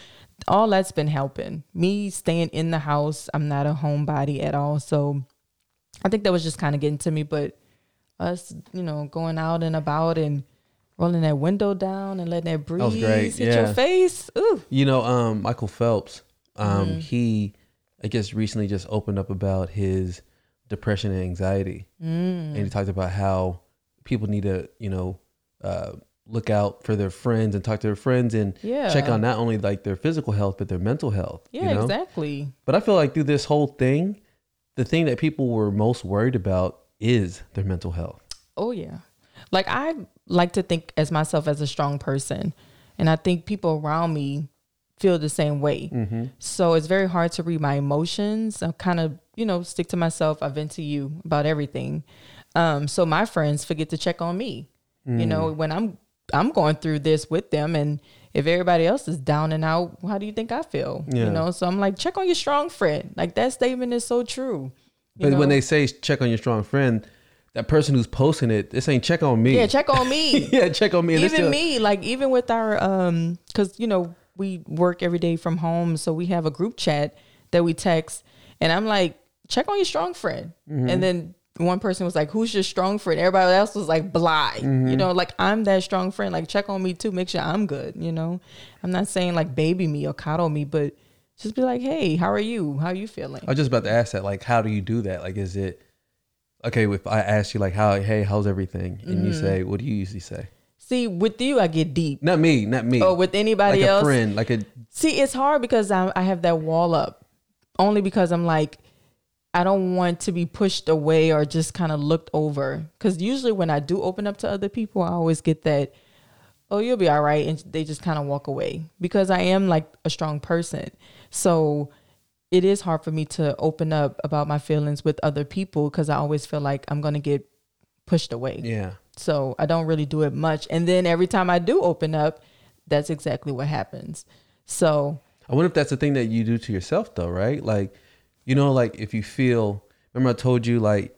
Speaker 2: all that's been helping. Me staying in the house, I'm not a homebody at all. So I think that was just kind of getting to me. But us, you know, going out and about and rolling that window down and letting that breeze
Speaker 1: great,
Speaker 2: hit
Speaker 1: yeah.
Speaker 2: your face. Ooh.
Speaker 1: You know, um, Michael Phelps, um,
Speaker 2: Mm-hmm.
Speaker 1: he, I guess, recently just opened up about his depression and anxiety,
Speaker 2: Mm.
Speaker 1: and he talked about how people need to, you know, uh, look out for their friends and talk to their friends and
Speaker 2: Yeah.
Speaker 1: check on not only like their physical health but their mental health.
Speaker 2: Yeah,
Speaker 1: you know?
Speaker 2: exactly.
Speaker 1: But I feel like through this whole thing, the thing that people were most worried about is their mental health.
Speaker 2: Oh yeah. Like I like to think as myself as a strong person. And I think people around me feel the same way.
Speaker 1: Mm-hmm.
Speaker 2: So it's very hard to read my emotions. I kind of, you know, stick to myself. I vent to you about everything. Um, so my friends forget to check on me. You know, when I'm I'm going through this with them and if everybody else is down and out, how do you think I feel?
Speaker 1: Yeah.
Speaker 2: You know, so I'm like, check on your strong friend. Like that statement is so true.
Speaker 1: But when they say check on your strong friend, that person who's posting it, they're saying check on me.
Speaker 2: Yeah, check on me.
Speaker 1: yeah, check on me.
Speaker 2: Even
Speaker 1: still-
Speaker 2: me like even with our um because you know we work every day from home so we have a group chat that we text and i'm like check on your strong friend
Speaker 1: Mm-hmm.
Speaker 2: and then one person was like who's your strong friend everybody else was like blah
Speaker 1: Mm-hmm.
Speaker 2: you know like i'm that strong friend like check on me too make sure i'm good you know i'm not saying like baby me or coddle me but just be like hey how are you how are you feeling
Speaker 1: I was just about to ask that. Like, how do you do that? Like, is it okay if I ask you like, how, hey, how's everything? And you
Speaker 2: Mm-hmm.
Speaker 1: say, what do you usually say?
Speaker 2: see with you i get deep
Speaker 1: Not me, not me.
Speaker 2: or with anybody
Speaker 1: like a
Speaker 2: else
Speaker 1: friend, like a
Speaker 2: See, it's hard because I, I have that wall up, only because I'm like, I don't want to be pushed away or just kind of looked over. Because usually when I do open up to other people, I always get that, oh, you'll be all right, and they just kind of walk away because I am like a strong person. So it is hard for me to open up about my feelings with other people because I always feel like I'm gonna get pushed away.
Speaker 1: yeah.
Speaker 2: So I don't really do it much. And then every time I do open up, that's exactly what happens. So
Speaker 1: I wonder if that's the thing that you do to yourself though, right? Like, you know, like if you feel, remember I told you like,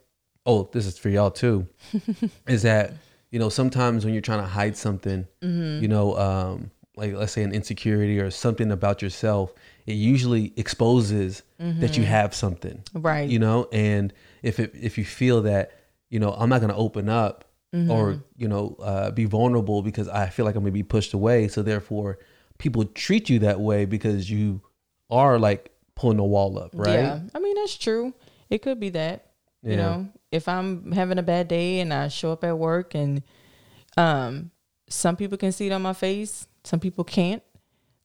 Speaker 1: oh, this is for y'all too, is that, you know, sometimes when you're trying to hide something,
Speaker 2: Mm-hmm.
Speaker 1: you know, um, like let's say an insecurity or something about yourself, it usually exposes that you have something,
Speaker 2: Mm-hmm. right.
Speaker 1: you know, and if it, if you feel that, you know, I'm not going to open up
Speaker 2: Mm-hmm.
Speaker 1: or, you know, uh, be vulnerable because I feel like I'm going to be pushed away. So therefore people treat you that way because you are like pulling a wall up, right?
Speaker 2: Yeah. I mean, that's true. It could be that. You know, if I'm having a bad day and I show up at work and um some people can see it on my face, some people can't.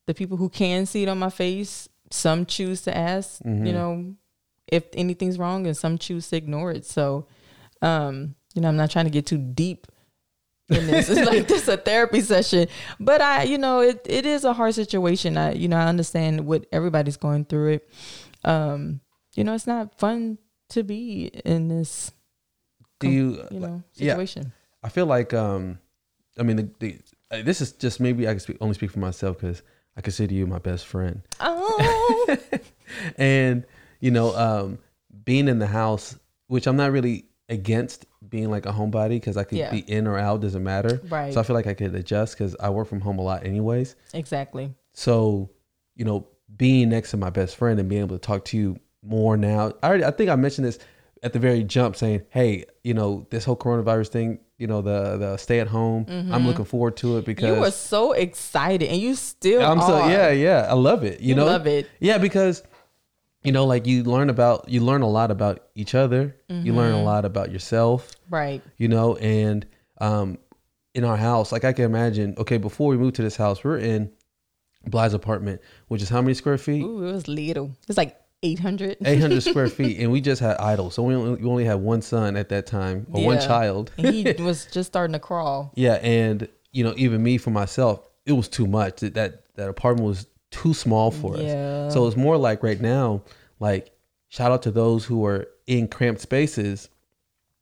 Speaker 2: The people who can see it on my face, some choose to ask,
Speaker 1: Mm-hmm.
Speaker 2: you know, if anything's wrong and some choose to ignore it. So um, you know, I'm not trying to get too deep in this. It's like this a therapy session. But I, you know, it, it is a hard situation. I, you know, I understand what everybody's going through it. Um, you know, it's not fun to be in this,
Speaker 1: Do you,
Speaker 2: you know,
Speaker 1: yeah.
Speaker 2: situation.
Speaker 1: I feel like, um, I mean, the, the, uh, this is just maybe I can speak, only speak for myself because I consider you my best friend.
Speaker 2: Oh,
Speaker 1: and you know um being in the house which i'm not really against being like a homebody because i could
Speaker 2: Yeah.
Speaker 1: be in or out doesn't matter
Speaker 2: Right.
Speaker 1: so i feel like i could adjust because i work from home a lot anyways
Speaker 2: exactly.
Speaker 1: so you know being next to my best friend and being able to talk to you more now i already i think i mentioned this at the very jump saying hey you know this whole coronavirus thing you know the the stay at home i'm looking forward to it because
Speaker 2: Mm-hmm. You were so excited, and you still
Speaker 1: I'm so yeah, yeah. I love it. You,
Speaker 2: You
Speaker 1: know,
Speaker 2: love it.
Speaker 1: Yeah, because you know, like you learn about you learn a lot about each other. You learn
Speaker 2: Mm-hmm.
Speaker 1: a lot about yourself.
Speaker 2: Right.
Speaker 1: You know, and um, in our house, like I can imagine. Okay, before we moved to this house, we're in Bly's apartment, which is how many square feet?
Speaker 2: Ooh, it was little. It's like 800.
Speaker 1: 800 square feet, and we just had idle. So we only, we only had one son at that time, or one child.
Speaker 2: He was just starting to crawl.
Speaker 1: Yeah, and you know, even me for myself, it was too much. That that, that apartment was too small for
Speaker 2: Yeah.
Speaker 1: us. So it's more like right now, like shout out to those who are in cramped spaces,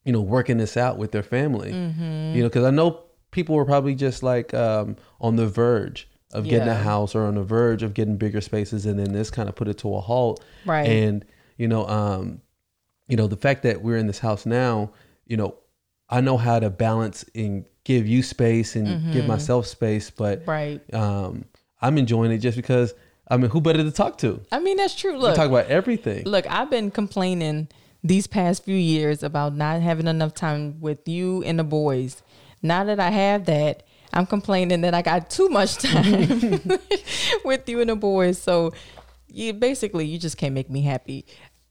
Speaker 1: you know, working this out with their family.
Speaker 2: Mm-hmm.
Speaker 1: You know, because I know people were probably just like um, on the verge of getting a house or on the verge of getting bigger spaces, and then this kind of put it to a halt.
Speaker 2: Right.
Speaker 1: And you know, um, you know, the fact that we're in this house now, you know, I know how to balance and give you space and give myself space, but
Speaker 2: Mm-hmm. Right.
Speaker 1: um, I'm enjoying it just because I mean, who better to talk to?
Speaker 2: I mean, that's true.
Speaker 1: We
Speaker 2: Look,
Speaker 1: talk about everything.
Speaker 2: look, I've been complaining these past few years about not having enough time with you and the boys. Now that I have that, I'm complaining that I got too much time with you and the boys. So you basically you just can't make me happy.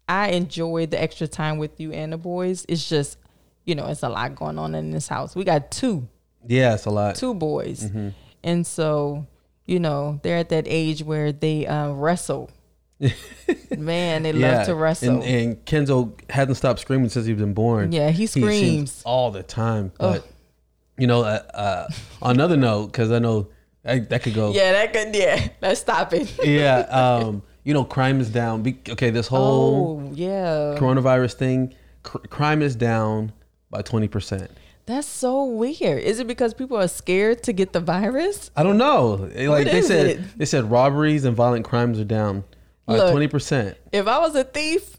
Speaker 2: I enjoy the extra time with you and the boys. It's just, you know, it's a lot going on in this house. We got two
Speaker 1: Yeah, it's a lot.
Speaker 2: two boys. And so, you know, they're at that age where they uh, wrestle. Man, they
Speaker 1: yeah,
Speaker 2: love to wrestle.
Speaker 1: And, and Kenzo hasn't stopped screaming since he's been born.
Speaker 2: Yeah, he screams.
Speaker 1: all the time. But you know, uh, uh, on another note, because I know that, that could go.
Speaker 2: yeah, that could, yeah, let's stop it.
Speaker 1: yeah. Um, you know, crime is down. Be, okay, this whole
Speaker 2: Oh, yeah.
Speaker 1: coronavirus thing, cr- crime is down by twenty percent.
Speaker 2: That's so weird. Is it because people are scared to get the virus?
Speaker 1: I don't know. Like they
Speaker 2: is
Speaker 1: said,
Speaker 2: it?
Speaker 1: they said robberies and violent crimes are down by twenty percent.
Speaker 2: If I was a thief,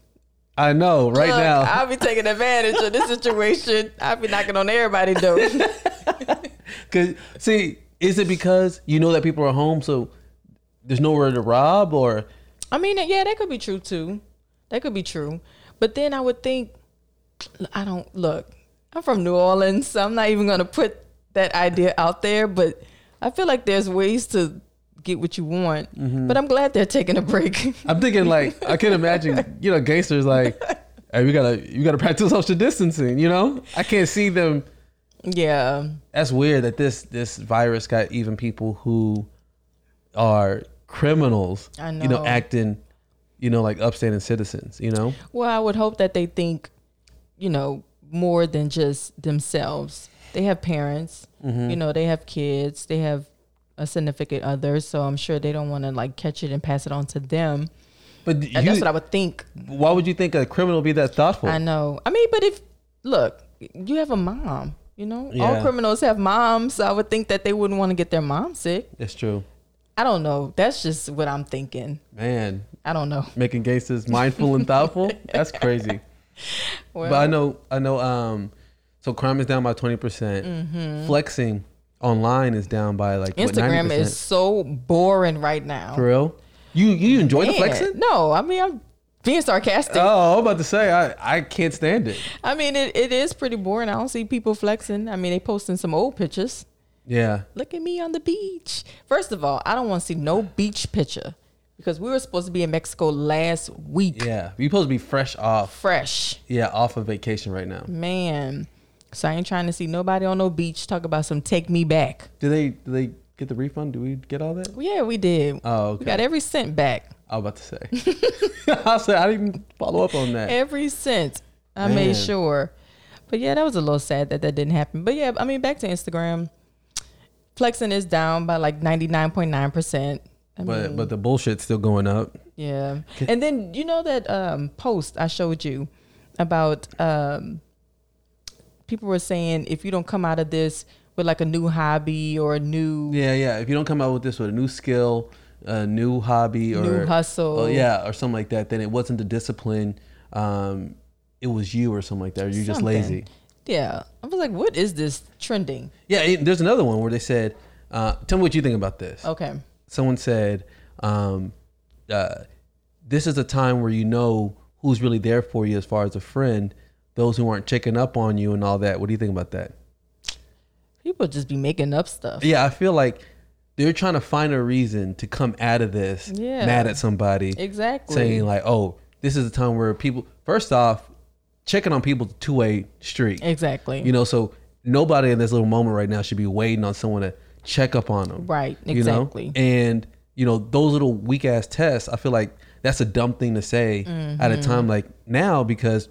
Speaker 1: I know. Right
Speaker 2: look,
Speaker 1: now,
Speaker 2: I'll be taking advantage of this situation. I'll be knocking on everybody's door.
Speaker 1: Cause see, is it because you know that people are home, so there's nowhere to rob, or
Speaker 2: I mean, yeah, that could be true too. That could be true. But then I would think, I don't look. I'm from New Orleans, so I'm not even gonna put that idea out there. But I feel like there's ways to get what you want. Mm-hmm. But I'm glad they're taking a break.
Speaker 1: I'm thinking like I can't imagine, you know, gangsters like, hey, we gotta you gotta practice social distancing. You know, I can't see them.
Speaker 2: yeah,
Speaker 1: That's weird that this this virus got even people who are criminals.
Speaker 2: I
Speaker 1: You know,
Speaker 2: know.
Speaker 1: acting, you know, like upstanding citizens. You know,
Speaker 2: Well, I would hope that they think, you know, more than just themselves. They have parents, mm-hmm. you know, they have kids, they have a significant other, so I'm sure they don't want to like catch it and pass it on to them.
Speaker 1: but you,
Speaker 2: that's what I would think.
Speaker 1: why would you think a criminal would be that thoughtful?
Speaker 2: I know. I mean, but if look, you have a mom, you know, all criminals have moms. So I would think that they wouldn't want to get their mom sick.
Speaker 1: That's true,
Speaker 2: I don't know. That's just what I'm thinking.
Speaker 1: man.
Speaker 2: I don't know.
Speaker 1: Making gangsters mindful and thoughtful. That's crazy.
Speaker 2: Well,
Speaker 1: But I know, I know. Um, so crime is down by twenty percent. Flexing online is down by like what,
Speaker 2: Instagram
Speaker 1: 90%?
Speaker 2: is so boring right now.
Speaker 1: for real. You you enjoy the flexing?
Speaker 2: No, I mean I'm being sarcastic.
Speaker 1: Oh, I'm about to say I I can't stand it.
Speaker 2: I mean it, it is pretty boring. I don't see people flexing. I mean they posting some old pictures.
Speaker 1: Yeah,
Speaker 2: Look at me on the beach. First of all, I don't want to see no beach picture because we were supposed to be in Mexico last week.
Speaker 1: yeah. You supposed to be fresh off.
Speaker 2: Fresh.
Speaker 1: Yeah, off of vacation right now.
Speaker 2: Man. So I ain't trying to see nobody on no beach talk about some take me back.
Speaker 1: Do they do they get the refund? Do we get all that?
Speaker 2: Yeah, we did.
Speaker 1: Oh,
Speaker 2: We got every cent back.
Speaker 1: I was about to say. I said I didn't follow up on that.
Speaker 2: Every cent. I
Speaker 1: Man.
Speaker 2: made sure. But yeah, that was a little sad that that didn't happen. But yeah, I mean, back to Instagram. Flexing is down by like 99.9%. I
Speaker 1: But
Speaker 2: mean,
Speaker 1: but the bullshit's still going up.
Speaker 2: yeah. And then, you know, that um, post I showed you about um, people were saying if you don't come out of this with like a new hobby or a new
Speaker 1: Yeah, yeah. If you don't come out with this with a new skill, a new hobby, or
Speaker 2: New hustle.
Speaker 1: oh, yeah, or something like that, then it wasn't the discipline. Um, it was you or something like that. Or you're just lazy.
Speaker 2: Yeah. I was like, what is this trending?
Speaker 1: Yeah, it- there's another one where they said, uh, "Tell me what you think about this."
Speaker 2: Okay.
Speaker 1: Someone said, um, uh, "This is a time where you know who's really there for you as far as a friend. Those who aren't checking up on you and all that. What do you think about that?"
Speaker 2: People just be making up stuff.
Speaker 1: Yeah, I feel like they're trying to find a reason to come out of this
Speaker 2: Yeah.
Speaker 1: mad at somebody.
Speaker 2: Exactly.
Speaker 1: saying like, "Oh, this is a time where people." First off, checking on people two way street.
Speaker 2: exactly.
Speaker 1: You know, so nobody in this little moment right now should be waiting on someone to check up on them.
Speaker 2: Right,
Speaker 1: You know?
Speaker 2: exactly.
Speaker 1: And you know those little weak ass tests. I feel like that's a dumb thing to say at a mm-hmm. time like now because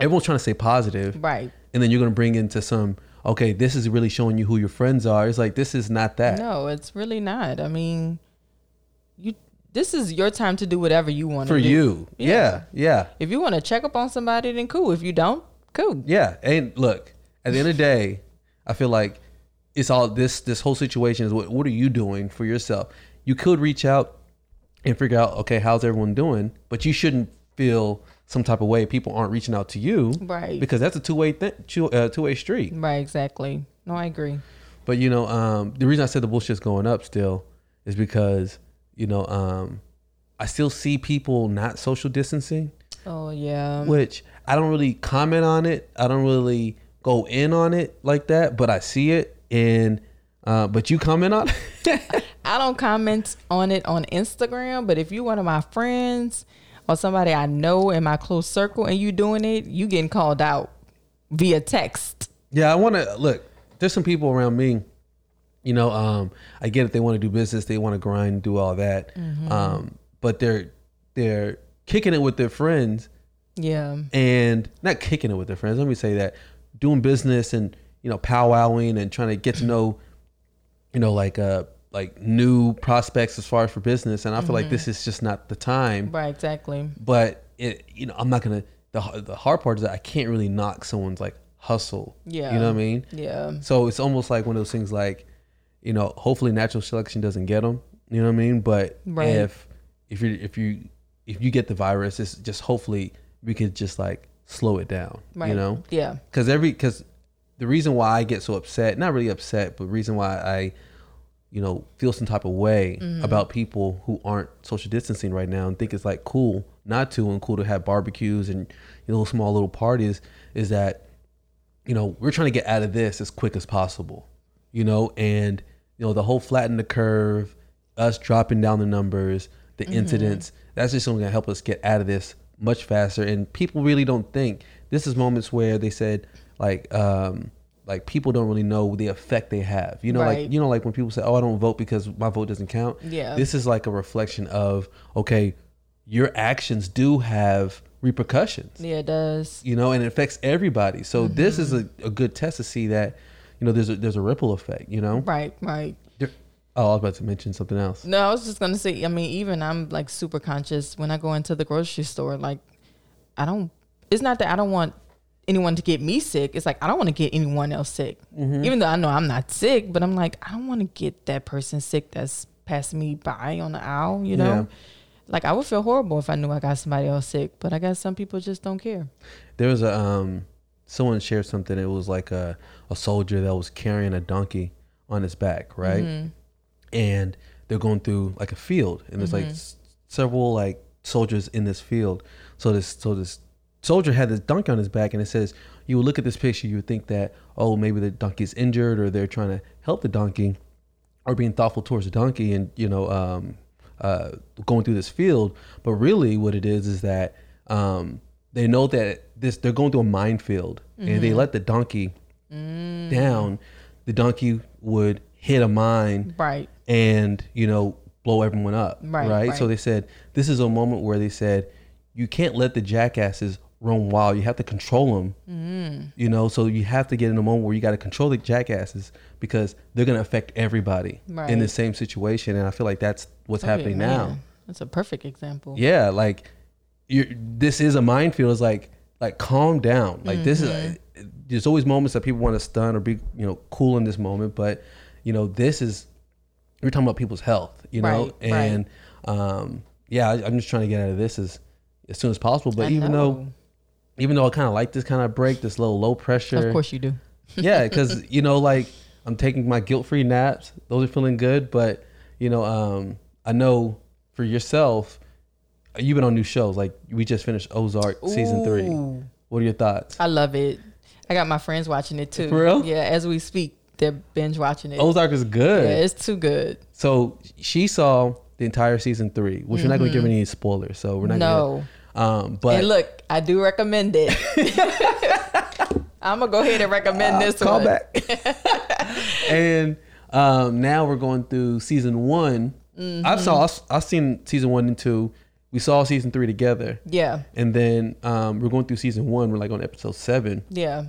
Speaker 1: everyone's trying to stay positive,
Speaker 2: Right.
Speaker 1: and then you're gonna bring into some. Okay, this is really showing you who your friends are. It's like this is not that.
Speaker 2: No, it's really not. I mean, you. This is your time to do whatever you want
Speaker 1: for
Speaker 2: to do.
Speaker 1: you. Yeah, yeah,
Speaker 2: If you want to check up on somebody, then cool. If you don't, cool.
Speaker 1: yeah. And look, at the end of the day, I feel like it's all this. This whole situation is what. What are you doing for yourself? You could reach out and figure out, okay, how's everyone doing? But you shouldn't feel some type of way. People aren't reaching out to you,
Speaker 2: Right.
Speaker 1: Because that's a two way thing, two, uh, way street.
Speaker 2: Right. Exactly. No, I agree.
Speaker 1: But you know, um, the reason I said the bullshit's going up still is because you know, um, I still see people not social distancing.
Speaker 2: Oh yeah.
Speaker 1: which I don't really comment on it. I don't really go in on it like that, but I see it and uh, but you comment on it.
Speaker 2: I don't comment on it on Instagram, but if you're one of my friends or somebody I know in my close circle and you doing it, you getting called out via text.
Speaker 1: yeah, I want to look. There's some people around me. You know, um, I get it. They want to do business. They want to grind, do all that. Um, but they're they're kicking it with their friends
Speaker 2: Yeah.
Speaker 1: and not kicking it with their friends. Let me say that doing business and you know powwowing and trying to get to know, you know, like uh like new prospects as far as for business. And I feel like mm-hmm. this is just not the time.
Speaker 2: Right, exactly.
Speaker 1: But it, you know, I'm not gonna. The the hard part is that I can't really knock someone's like hustle.
Speaker 2: Yeah.
Speaker 1: you know what I mean.
Speaker 2: Yeah.
Speaker 1: So it's almost like one of those things like, you know, hopefully natural selection doesn't get them. You know what I mean? But
Speaker 2: Right.
Speaker 1: if if you if you if you get the virus, it's just hopefully we could just like slow it down.
Speaker 2: Right.
Speaker 1: You know,
Speaker 2: Yeah.
Speaker 1: because every because the reason why I get so upset, not really upset, but reason why I, you know, feel some type of way about people who aren't social distancing right now and think it's like cool not to and cool to have barbecues and you know small little parties is that, you know, we're trying to get out of this as quick as possible, you know, and you know the whole flatten the curve, us dropping down the numbers, the incidents, that's just something that help us get out of this much faster. And people really don't think this is moments where they said like um like people don't really know the effect they have. You know,
Speaker 2: Right.
Speaker 1: like you know, like when people say, "Oh, I don't vote because my vote doesn't count."
Speaker 2: Yeah.
Speaker 1: this is like a reflection of okay, your actions do have repercussions.
Speaker 2: Yeah, it does.
Speaker 1: You know, and it affects everybody. So this is mm-hmm. a, a good test to see that you know there's a there's a ripple effect. You know.
Speaker 2: Right, right.
Speaker 1: There- oh, I was about to mention something else.
Speaker 2: No, I was just gonna say. I mean, even I'm like super conscious when I go into the grocery store. Like, I don't. It's not that I don't want anyone to get me sick. It's like I don't want to get anyone else sick.
Speaker 1: Mm-hmm.
Speaker 2: Even though I know I'm not sick, but I'm like I don't want to get that person sick that's passing me by on the aisle. You know,
Speaker 1: Yeah.
Speaker 2: like I would feel horrible if I knew I got somebody else sick. But I guess some people just don't care.
Speaker 1: There was a um someone shared something. It was like a a soldier that was carrying a donkey on his back, right?
Speaker 2: Mm-hmm.
Speaker 1: And they're going through like a field, and there's like s- several like soldiers in this field. So this so this soldier had this donkey on his back, and it says you would look at this picture, you would think that oh maybe the donkey's injured or they're trying to help the donkey or being thoughtful towards the donkey and you know um, uh, going through this field. But really what it is is that um, they know that this they're going through a minefield and they let the donkey down. The donkey would hit a mine
Speaker 2: Right.
Speaker 1: and you know blow everyone up
Speaker 2: Right,
Speaker 1: right, so they said this is a moment where they said you can't let the jackasses roam wild you have to control them
Speaker 2: Mm.
Speaker 1: you know so you have to get in a moment where you got to control the jackasses because they're going to affect everybody in the same situation and i feel like that's what's
Speaker 2: Oh,
Speaker 1: happening
Speaker 2: yeah,
Speaker 1: now
Speaker 2: man. That's a perfect example.
Speaker 1: yeah like you're this is a minefield it's like like calm down like this
Speaker 2: Mm-hmm.
Speaker 1: is there's always moments that people want to stun or be you know cool in this moment but you know this is we're talking about people's health you know
Speaker 2: Right, right.
Speaker 1: and um yeah I, i'm just trying to get out of this as as soon as possible but
Speaker 2: I
Speaker 1: even though
Speaker 2: know.
Speaker 1: Even though i kind of like this kind of break this little low pressure
Speaker 2: of course you do.
Speaker 1: yeah, because you know, like I'm taking my guilt-free naps; those are feeling good. But you know, um, I know for yourself, you've been on new shows. Like we just finished Ozark season three. What are your thoughts?
Speaker 2: I love it. I got my friends watching it too.
Speaker 1: For real?
Speaker 2: Yeah, as we speak, they're binge watching it.
Speaker 1: Ozark is good.
Speaker 2: Yeah, it's too good.
Speaker 1: So she saw the entire season three, which we're not going to give any spoilers. So we're not.
Speaker 2: No.
Speaker 1: Gonna, um, but
Speaker 2: and look, I do recommend it. I'm gonna go ahead and recommend this
Speaker 1: call
Speaker 2: one.
Speaker 1: back. and um, now we're going through season one.
Speaker 2: Mm-hmm.
Speaker 1: I've saw I've seen season one and two. we saw season three together,
Speaker 2: Yeah.
Speaker 1: and then um, we're going through season one. We're like on episode seven,
Speaker 2: Yeah.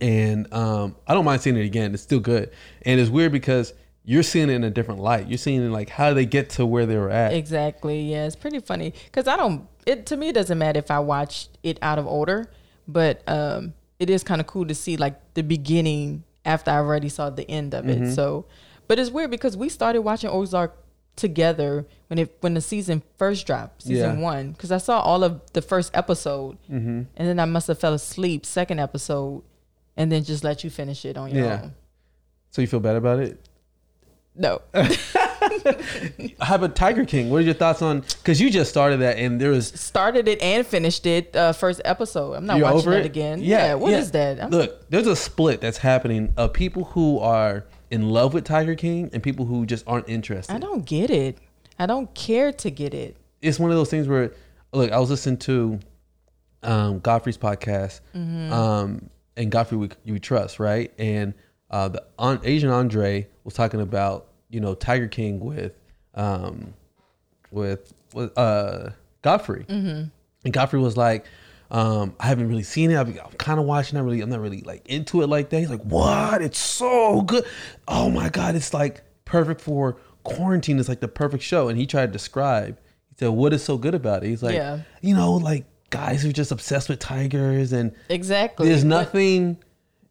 Speaker 1: and um, I don't mind seeing it again. It's still good, and it's weird because you're seeing it in a different light. You're seeing it like how they get to where they were at.
Speaker 2: Exactly. Yeah, it's pretty funny because I don't. It to me it doesn't matter if I watch it out of order, but um, it is kind of cool to see like the beginning after I already saw the end of it.
Speaker 1: Mm-hmm.
Speaker 2: So, but it's weird because we started watching Ozark together when it when the season first dropped, season
Speaker 1: Yeah. Mm-hmm.
Speaker 2: one, because I saw all of the first episode, and then I must have fell asleep second episode, and then just let you finish it on your
Speaker 1: Yeah.
Speaker 2: own.
Speaker 1: So you feel bad about it?
Speaker 2: No.
Speaker 1: How about Tiger King? What are your thoughts on? Because you just started that, and there was
Speaker 2: started it and finished it uh, first episode. I'm not
Speaker 1: You're
Speaker 2: watching
Speaker 1: over
Speaker 2: it again.
Speaker 1: Yeah,
Speaker 2: Yeah, what is
Speaker 1: yeah.
Speaker 2: that? I'm,
Speaker 1: Look, there's a split that's happening of people who are in love with Tiger King and people who just aren't interested.
Speaker 2: I don't get it. I don't care to get it.
Speaker 1: It's one of those things where, look, I was listening to um, Godfrey's podcast,
Speaker 2: Mm-hmm.
Speaker 1: um, and Godfrey we, you trust, right? And uh, the on, Asian Andre was talking about you know Tiger King with um, with with uh, Godfrey,
Speaker 2: Mm-hmm.
Speaker 1: and Godfrey was like. Um, I haven't really seen it. I'm, I'm kind of watching. I really, I'm not really like into it like that. He's like, "What? It's so good! Oh my god, it's like perfect for quarantine. It's like the perfect show." And he tried to describe. He said, "What is so good about it?" He's like,
Speaker 2: Yeah.
Speaker 1: "You know, like guys who are just obsessed with tigers, and
Speaker 2: Exactly.
Speaker 1: there's nothing."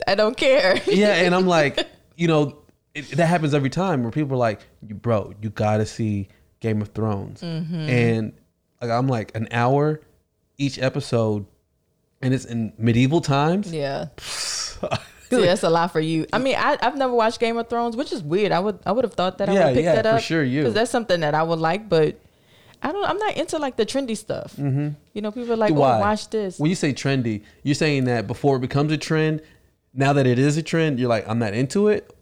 Speaker 2: I don't care.
Speaker 1: yeah, and I'm like, you know, it, that happens every time where people are like, bro, you gotta see Game of Thrones,"
Speaker 2: Mm-hmm.
Speaker 1: and like I'm like an hour each episode, and it's in medieval times.
Speaker 2: yeah. See, that's a lot for you. I mean, I, I've never watched Game of Thrones, which is weird. I would I would have thought that I
Speaker 1: Yeah,
Speaker 2: would pick
Speaker 1: yeah,
Speaker 2: that up.
Speaker 1: for sure, you.
Speaker 2: because that's something that I would like, but I don't. I'm not into like the trendy stuff. Mm-hmm. You know, people are like,
Speaker 1: Why?
Speaker 2: oh, watch this.
Speaker 1: When you say trendy, you're saying that before it becomes a trend. Now that it is a trend, you're like, I'm not into it.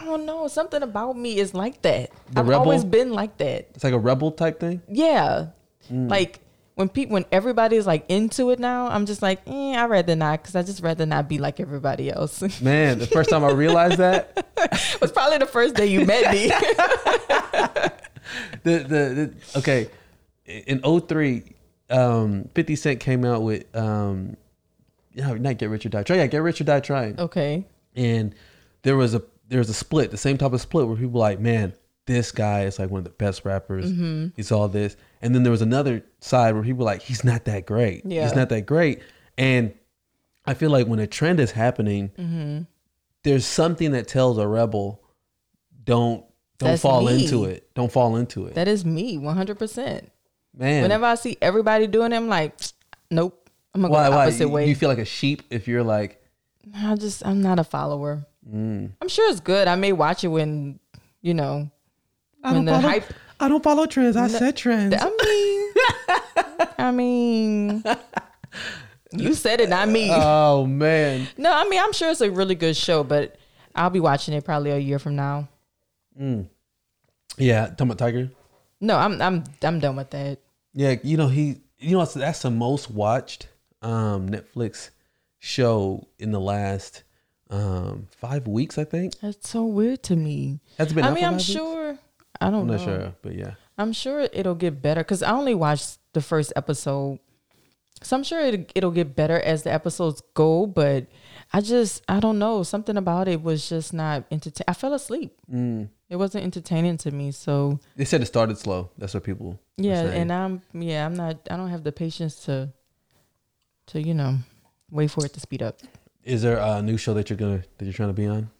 Speaker 2: I don't know. Something about me is like that.
Speaker 1: The
Speaker 2: I've
Speaker 1: rebel?
Speaker 2: always been like that.
Speaker 1: It's like a rebel type thing.
Speaker 2: Yeah.
Speaker 1: Mm.
Speaker 2: Like when people when everybody's like into it now, I'm just like, eh, I'd rather not because I just rather not be like everybody else.
Speaker 1: Man, the first time I realized that,
Speaker 2: was probably the first day you met me.
Speaker 1: the, the, the okay in 03 um 50 cent came out with um yeah not get rich or die trying yeah get rich or die trying
Speaker 2: okay.
Speaker 1: and there was a there was a split the same type of split where people like man this guy is like one of the best rappers
Speaker 2: Mm-hmm.
Speaker 1: he's all this and then there was another side where people were like he's not that great
Speaker 2: Yeah.
Speaker 1: he's not that great and i feel like when a trend is happening
Speaker 2: Mm-hmm.
Speaker 1: there's something that tells a rebel don't don't
Speaker 2: That's
Speaker 1: fall
Speaker 2: me.
Speaker 1: into it don't fall into it
Speaker 2: That is me, 100%.
Speaker 1: man
Speaker 2: Whenever I see everybody doing it, I'm like, nope. I'm going to go the
Speaker 1: Why?
Speaker 2: opposite
Speaker 1: You,
Speaker 2: way.
Speaker 1: you feel like a sheep if you're like,
Speaker 2: I just, I'm not a follower.
Speaker 1: Mm.
Speaker 2: I'm sure it's good. I may watch it when, you know, when the hype.
Speaker 1: I don't follow trends. I set trends.
Speaker 2: I mean, I mean, you said it, not me.
Speaker 1: oh man.
Speaker 2: No, I mean I'm sure it's a really good show, but I'll be watching it probably a year from now.
Speaker 1: Yeah, talking about Tiger.
Speaker 2: No, I'm I'm I'm done with that.
Speaker 1: Yeah, you know he. You know that's the most watched um, Netflix show in the last um, five weeks. I think
Speaker 2: That's so weird to me.
Speaker 1: That's been.
Speaker 2: I mean, I'm
Speaker 1: five weeks?
Speaker 2: sure. I don't
Speaker 1: I'm
Speaker 2: know.
Speaker 1: not sure, but yeah.
Speaker 2: I'm sure it'll get better because I only watched the first episode, so I'm sure it, it'll get better as the episodes go. But I just I don't know something about it was just not entertaining. I fell asleep.
Speaker 1: Mm.
Speaker 2: It wasn't entertaining to me. So
Speaker 1: They said it started slow. That's what people.
Speaker 2: yeah, and I'm yeah I'm not I don't have the patience to to you know wait for it to speed up.
Speaker 1: Is there a new show that you're gonna that you're trying to be on?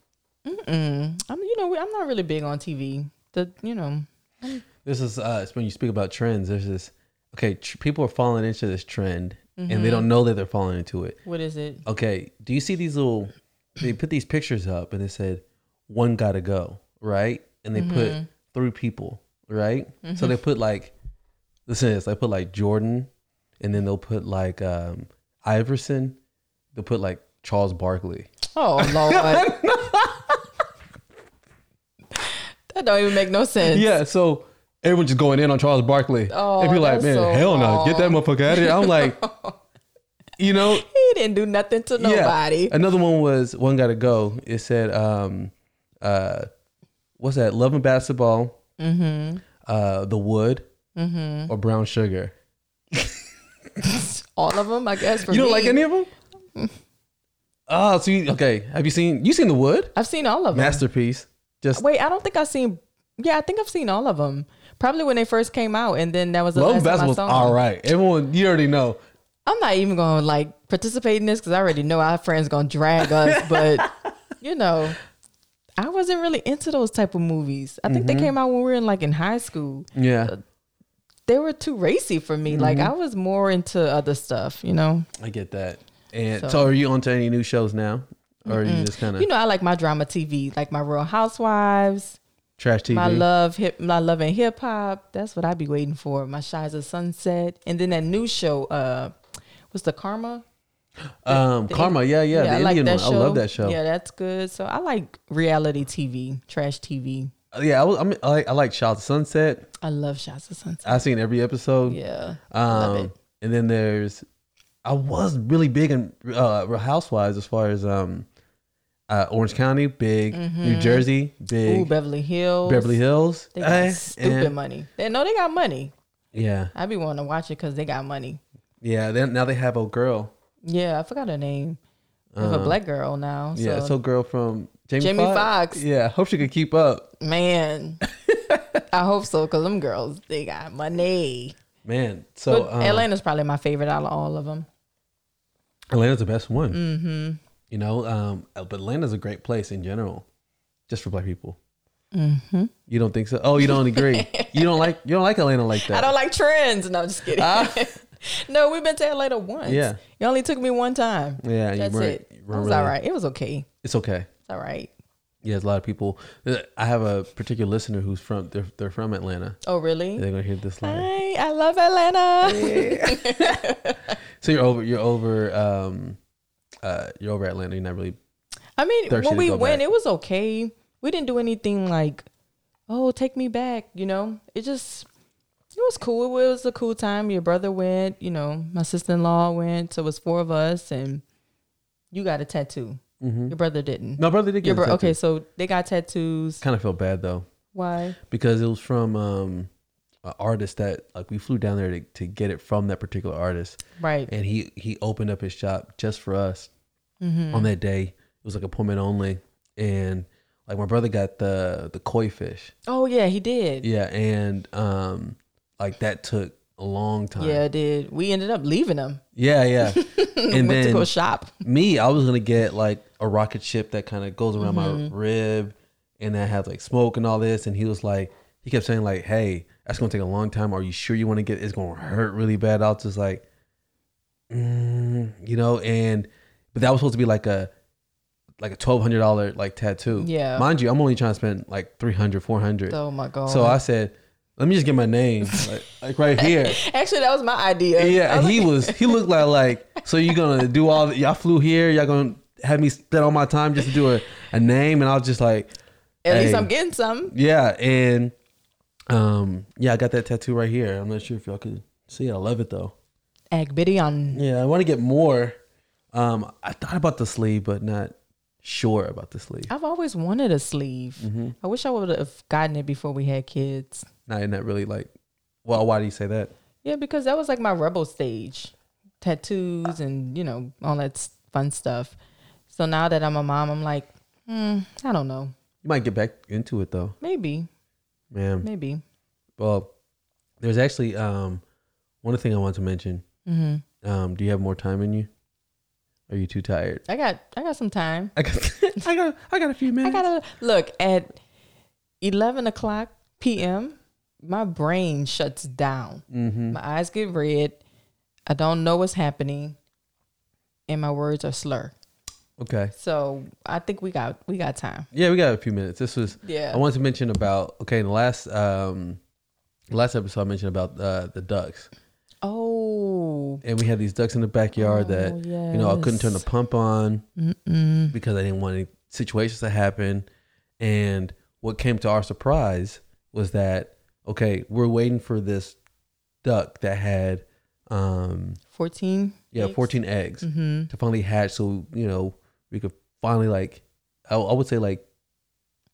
Speaker 2: Mm-mm. I'm you know I'm not really big on TV. The you know
Speaker 1: This is uh, it's when you speak about trends. There's this. Okay, tr- people are falling into this trend, and they
Speaker 2: Mm-hmm.
Speaker 1: don't know that they're falling into it.
Speaker 2: what is it?
Speaker 1: okay, do you see these little? They put these pictures up, and it said, "One gotta go," right? And they
Speaker 2: Mm-hmm.
Speaker 1: put three people, right? So they put like, listen to this. They put like Jordan, and then they'll put like um, Iverson. They'll put like Charles Barkley.
Speaker 2: Oh lord. that don't even make no sense.
Speaker 1: Yeah, so everyone just going in on Charles Barkley.
Speaker 2: Oh,
Speaker 1: and be like, man,
Speaker 2: so
Speaker 1: hell no, get that motherfucker out of here. I'm like, you know,
Speaker 2: He didn't do nothing to nobody.
Speaker 1: Yeah. Another one was one gotta go. It said, um, uh, what's that? Love and basketball. Mm-hmm. Uh, the wood.
Speaker 2: Mm-hmm.
Speaker 1: or brown sugar?
Speaker 2: All of them, I guess. For
Speaker 1: you don't
Speaker 2: me.
Speaker 1: like any of them? Oh, so you, okay. Have you seen you seen the Wood
Speaker 2: I've seen all of them.
Speaker 1: masterpiece? Just
Speaker 2: Wait, I don't think I've seen. Yeah, I think I've seen all of them. Probably when they first came out, and then that was the
Speaker 1: Love
Speaker 2: last time I saw them.
Speaker 1: right. Everyone, you already know.
Speaker 2: I'm not even gonna like participate in this because I already know our friends gonna drag us. but you know, I wasn't really into those type of movies. I think
Speaker 1: Mm-hmm.
Speaker 2: they came out when we were in like in high school.
Speaker 1: Yeah,
Speaker 2: They were too racy for me. Like
Speaker 1: Mm-hmm.
Speaker 2: I was more into other stuff. You know.
Speaker 1: I get that. And so,
Speaker 2: So-
Speaker 1: are you onto any new shows now, or are you just kind of
Speaker 2: You know, I like my drama TV, like my Real Housewives,
Speaker 1: trash TV?
Speaker 2: my love hip, my love and hip hop. That's what I'd be waiting for. My Shahs of Sunset, and then that new show. Uh, what's the Karma?
Speaker 1: um,
Speaker 2: the-
Speaker 1: Karma. Yeah, yeah, the
Speaker 2: I like
Speaker 1: Indian
Speaker 2: that
Speaker 1: one.
Speaker 2: show.
Speaker 1: I love that show.
Speaker 2: Yeah, that's good. So I like reality TV, trash TV.
Speaker 1: Yeah, I, was, I, mean, I like I like Shahs of Sunset.
Speaker 2: I love Shahs of Sunset.
Speaker 1: I've seen every episode.
Speaker 2: Yeah,
Speaker 1: Um,
Speaker 2: love it.
Speaker 1: and then there's, I was really big in uh, Real Housewives as far as um, uh, Orange County, big New Jersey, big
Speaker 2: Mm-hmm. Ooh, Beverly Hills.
Speaker 1: Beverly Hills.
Speaker 2: They got
Speaker 1: Eh,
Speaker 2: stupid
Speaker 1: eh.
Speaker 2: money. They know they got money.
Speaker 1: Yeah,
Speaker 2: I be wanting to watch it because they got money.
Speaker 1: yeah. Then now they have a girl.
Speaker 2: Yeah, I forgot her name. Have a
Speaker 1: Uh,
Speaker 2: black girl now. So,
Speaker 1: Yeah, so girl from Jamie,
Speaker 2: Jamie
Speaker 1: Foxx.
Speaker 2: Foxx.
Speaker 1: Yeah, hope she could keep up.
Speaker 2: man, I hope so because them girls they got money.
Speaker 1: Man, so
Speaker 2: but
Speaker 1: um,
Speaker 2: Atlanta's probably my favorite out of all of them.
Speaker 1: Atlanta's the best one.
Speaker 2: Mm-hmm.
Speaker 1: You know, um, but Atlanta's a great place in general, just for black people.
Speaker 2: Mm-hmm.
Speaker 1: You don't think so? Oh, you don't agree? you don't like you don't like Atlanta like that?
Speaker 2: I don't like trends. No, I'm just kidding.
Speaker 1: Ah.
Speaker 2: no, we've been to Atlanta once.
Speaker 1: Yeah.
Speaker 2: it only took me one time.
Speaker 1: Yeah, you
Speaker 2: That's it.
Speaker 1: you
Speaker 2: It was
Speaker 1: really-
Speaker 2: all right. It was okay.
Speaker 1: It's okay.
Speaker 2: It's all right.
Speaker 1: Yeah, there's a lot of people. uh, I have a particular listener who's from they're, they're from Atlanta.
Speaker 2: Oh, really?
Speaker 1: They're gonna hear this line.
Speaker 2: Hi, I love Atlanta.
Speaker 1: So you're over. You're over. Um, uh, you're over Atlanta. You're not really.
Speaker 2: I mean, when we went,
Speaker 1: back.
Speaker 2: it was okay. We didn't do anything like, oh, take me back. You know, it just it was cool. It was a cool time. Your brother went. You know, my sister in law went. So it was four of us, and you got a tattoo.
Speaker 1: Mm-hmm.
Speaker 2: Your brother didn't.
Speaker 1: No, brother did get
Speaker 2: bro- okay, so they got tattoos.
Speaker 1: Kind of felt bad though
Speaker 2: Why?
Speaker 1: because it was from um, an artist that like we flew down there to, to get it from that particular artist,
Speaker 2: Right.
Speaker 1: and he he opened up his shop just for us
Speaker 2: Mm-hmm.
Speaker 1: on that day. It was like appointment only, and like my brother got the the koi fish.
Speaker 2: Oh yeah, he did.
Speaker 1: Yeah, and um, like that took a long time.
Speaker 2: Yeah, it did. We ended up leaving him.
Speaker 1: yeah, yeah.
Speaker 2: And went to go shop.
Speaker 1: me, I was gonna get like a rocket ship that kind of goes around
Speaker 2: Mm-hmm.
Speaker 1: my rib, and that has like smoke and all this. And he was like, he kept saying like, "Hey, that's gonna take a long time. Are you sure you want to get? It's gonna hurt really bad." I was just like, mm, you know, and but that was supposed to be like a like a twelve hundred dollar like tattoo.
Speaker 2: Yeah.
Speaker 1: mind you, I'm only trying to spend like 300 400
Speaker 2: Oh my god.
Speaker 1: So I said, let me just get my name like, like right here.
Speaker 2: actually that was my idea.
Speaker 1: Yeah,
Speaker 2: was
Speaker 1: he
Speaker 2: like-
Speaker 1: was he looked like like so you gonna do all the, y'all flew here y'all gonna have me spend all my time just to do a, a name and I was just like
Speaker 2: At least. I'm getting some.
Speaker 1: yeah and um yeah I got that tattoo right here I'm not sure if y'all could see it I love it though
Speaker 2: Egg bitty on.
Speaker 1: yeah I want to get more um I thought about the sleeve but not sure about the sleeve
Speaker 2: I've always wanted a sleeve.
Speaker 1: mm-hmm.
Speaker 2: I wish I would have gotten it before we had kids.
Speaker 1: not not really like well why do you say that
Speaker 2: Yeah, because that was like my rebel stage, tattoos and you know all that fun stuff. So now that I'm a mom, I'm like, hmm, I don't know,
Speaker 1: you might get back into it though
Speaker 2: maybe,
Speaker 1: man
Speaker 2: maybe.
Speaker 1: well there's actually um one thing I want to mention
Speaker 2: hmm
Speaker 1: Um, do you have more time in you? Are you too tired?
Speaker 2: I got, I got some time.
Speaker 1: I got, I got, I got a few minutes.
Speaker 2: I
Speaker 1: got
Speaker 2: a look at eleven o'clock p.m. My brain shuts down.
Speaker 1: mm-hmm.
Speaker 2: My eyes get red. I don't know what's happening, and my words are slur.
Speaker 1: Okay.
Speaker 2: So I think we got we got time.
Speaker 1: Yeah, we got a few minutes. This was.
Speaker 2: Yeah.
Speaker 1: I wanted to mention about. Okay, in the last um, last episode, I mentioned about uh, the ducks,
Speaker 2: oh.
Speaker 1: and we had these ducks in the backyard that
Speaker 2: Oh,
Speaker 1: you know I couldn't turn the pump on
Speaker 2: Mm-mm.
Speaker 1: because I didn't want any situations to happen. And what came to our surprise was that okay, we're waiting for this duck that had um
Speaker 2: Fourteen.
Speaker 1: yeah
Speaker 2: eggs?
Speaker 1: 14 eggs
Speaker 2: Mm-hmm.
Speaker 1: to finally hatch so you know we could finally like I, I would say like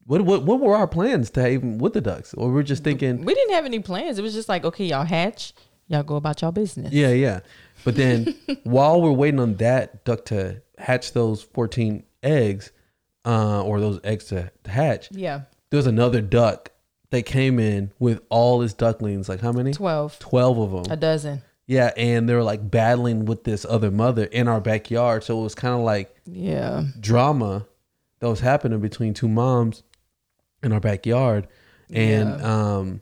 Speaker 1: what what what were our plans to even with the ducks? Or we're just thinking,
Speaker 2: We didn't have any plans. It was just like, okay, y'all hatch, y'all go about y'all business.
Speaker 1: yeah, yeah. But then while we're waiting on that duck to hatch those fourteen eggs, uh, or those eggs to hatch,
Speaker 2: Yeah.
Speaker 1: there was another duck that came in with all his ducklings. Like how many?
Speaker 2: 12.
Speaker 1: Twelve of them.
Speaker 2: A dozen.
Speaker 1: Yeah, and they were like battling with this other mother in our backyard. So it was kind of like
Speaker 2: Yeah.
Speaker 1: drama that was happening between two moms in our backyard, and um,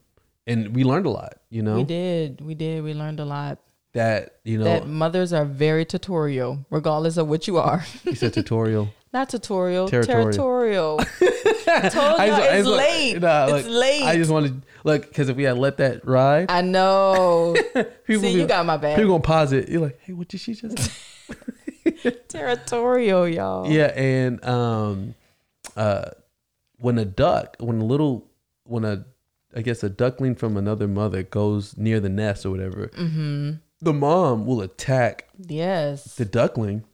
Speaker 1: and we learned a lot. You know
Speaker 2: We did. We did. We learned a lot.
Speaker 1: that you know
Speaker 2: That mothers are very tutorial, regardless of what you are.
Speaker 1: he said tutorial.
Speaker 2: Not tutorial,
Speaker 1: Territorial.
Speaker 2: territorial. I told
Speaker 1: I
Speaker 2: you
Speaker 1: just- I
Speaker 2: it's
Speaker 1: just-
Speaker 2: late.
Speaker 1: nah,
Speaker 2: it's
Speaker 1: look,
Speaker 2: late.
Speaker 1: I just wanted look because if we had let that ride,
Speaker 2: I know.
Speaker 1: people
Speaker 2: See,
Speaker 1: be-
Speaker 2: you got my back.
Speaker 1: People gonna pause it. You're like, hey, what did she just? say?
Speaker 2: Territorial, y'all.
Speaker 1: Yeah, and um, uh, when a duck, when a little, when a, I guess a duckling from another mother goes near the nest or whatever,
Speaker 2: Mm-hmm.
Speaker 1: the mom will attack
Speaker 2: Yes.
Speaker 1: the duckling,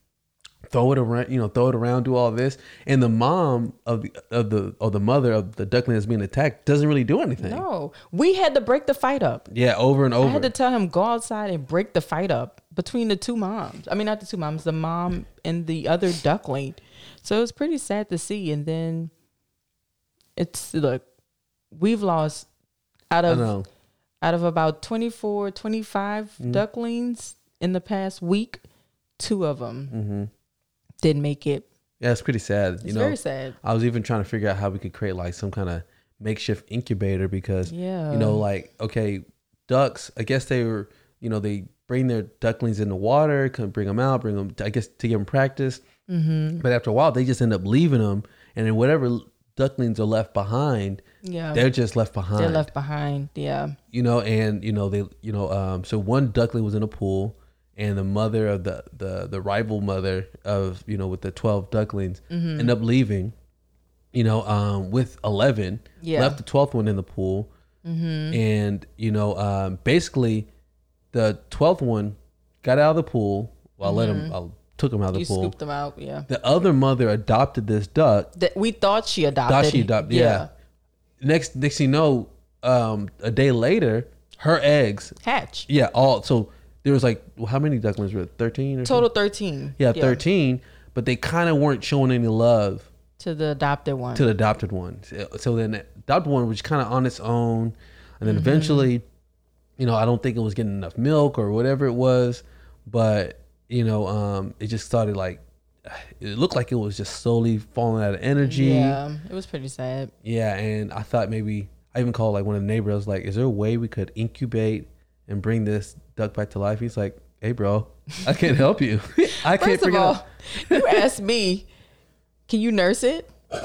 Speaker 1: throw it around, you know, throw it around, do all this, and the mom of the of the of the mother of the duckling that's being attacked doesn't really do anything.
Speaker 2: No, we had to break the fight up.
Speaker 1: Yeah, over and over.
Speaker 2: I had to tell him go outside and break the fight up between the two moms. I mean, not the two moms, the mom and the other duckling. So it was pretty sad to see. And then it's look, we've lost out
Speaker 1: I
Speaker 2: of
Speaker 1: know.
Speaker 2: out of about 24, 25
Speaker 1: Mm-hmm.
Speaker 2: ducklings in the past week, two of them
Speaker 1: hmm
Speaker 2: didn't make it.
Speaker 1: Yeah, it's pretty sad.
Speaker 2: It's
Speaker 1: you know,
Speaker 2: very sad.
Speaker 1: I was even trying to figure out how we could create like some kind of makeshift incubator because
Speaker 2: Yeah.
Speaker 1: you know, like okay, ducks. I guess they were, you know, they bring their ducklings in the water, can bring them out, bring them. I guess to give them practice.
Speaker 2: Mm-hmm.
Speaker 1: But after a while, they just end up leaving them, and then whatever ducklings are left behind,
Speaker 2: Yeah.
Speaker 1: they're just left behind.
Speaker 2: They're left behind. Yeah.
Speaker 1: you know, and you know they, you know, um, so one duckling was in a pool, and the mother of the the the rival mother of you know with the twelve ducklings
Speaker 2: Mm-hmm.
Speaker 1: end up leaving, you know, um, with eleven,
Speaker 2: Yeah.
Speaker 1: left the twelfth one in the pool,
Speaker 2: Mm-hmm.
Speaker 1: and you know, um, basically, the twelfth one got out of the pool. Well, I let him, I took him out of the
Speaker 2: Mm-hmm. You
Speaker 1: pool.
Speaker 2: scooped them out. Yeah.
Speaker 1: The other mother adopted this duck.
Speaker 2: That we thought she adopted.
Speaker 1: Thought she adopted, yeah. Next, next thing you know, um, a day later, her eggs
Speaker 2: Hatch.
Speaker 1: Yeah, all so there was like how many ducklings were thirteen or
Speaker 2: Total
Speaker 1: something?
Speaker 2: 13.
Speaker 1: Yeah, thirteen. But they kind of weren't showing any love
Speaker 2: To the adopted one.
Speaker 1: to the adopted one. So, so then the adopted one was kind of on its own, and
Speaker 2: Mm-hmm.
Speaker 1: then eventually, you know, I don't think it was getting enough milk or whatever it was, but you know, um, it just started like it looked like it was just slowly falling out of energy.
Speaker 2: yeah. It was pretty sad.
Speaker 1: Yeah, and I thought maybe I even called like one of the neighbors. I was like, "Is there a way we could incubate and bring this duck back to life?" He's like, "Hey, bro, I can't help you. I can't
Speaker 2: First of
Speaker 1: figure
Speaker 2: all,
Speaker 1: out."
Speaker 2: you asked me, can you nurse it?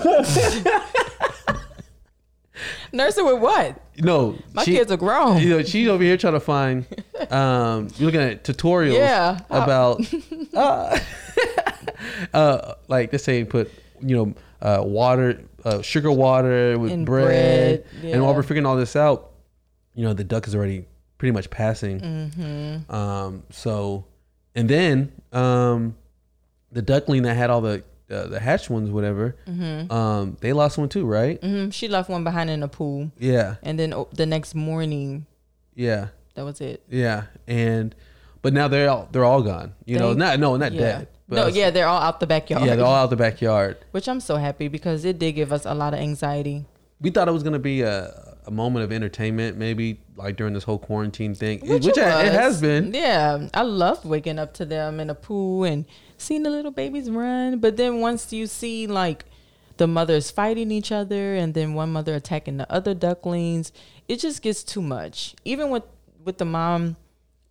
Speaker 2: nurse it with what?
Speaker 1: No,
Speaker 2: My
Speaker 1: she-
Speaker 2: kids are grown.
Speaker 1: You know, she's over here trying to find. Um, you're looking at tutorials.
Speaker 2: Yeah.
Speaker 1: About. uh, uh, like let's say put you know uh, water, uh, sugar water with
Speaker 2: And
Speaker 1: bread,
Speaker 2: bread,
Speaker 1: and while we're figuring all this out, you know the duck is already pretty much passing.
Speaker 2: Mm-hmm.
Speaker 1: Um, so, and then um, the duckling that had all the uh, the hatched ones, whatever, um, they lost one too, right?
Speaker 2: hmm She left one behind in the pool.
Speaker 1: Yeah,
Speaker 2: And then oh, the next morning,
Speaker 1: yeah,
Speaker 2: that was it.
Speaker 1: yeah, and but now they're all they're all gone. You know, not no, not
Speaker 2: Yeah.
Speaker 1: dead. But
Speaker 2: no, yeah, they're all out the backyard.
Speaker 1: yeah, they're all out the backyard.
Speaker 2: Which I'm so happy because it did give us a lot of anxiety.
Speaker 1: We thought it was gonna be a, a moment of entertainment, maybe like during this whole quarantine thing, which,
Speaker 2: it,
Speaker 1: it, it has been.
Speaker 2: Yeah, I loved waking up to them in a pool and seeing the little babies run. But then once you see like the mothers fighting each other and then one mother attacking the other ducklings, it just gets too much. Even with with the mom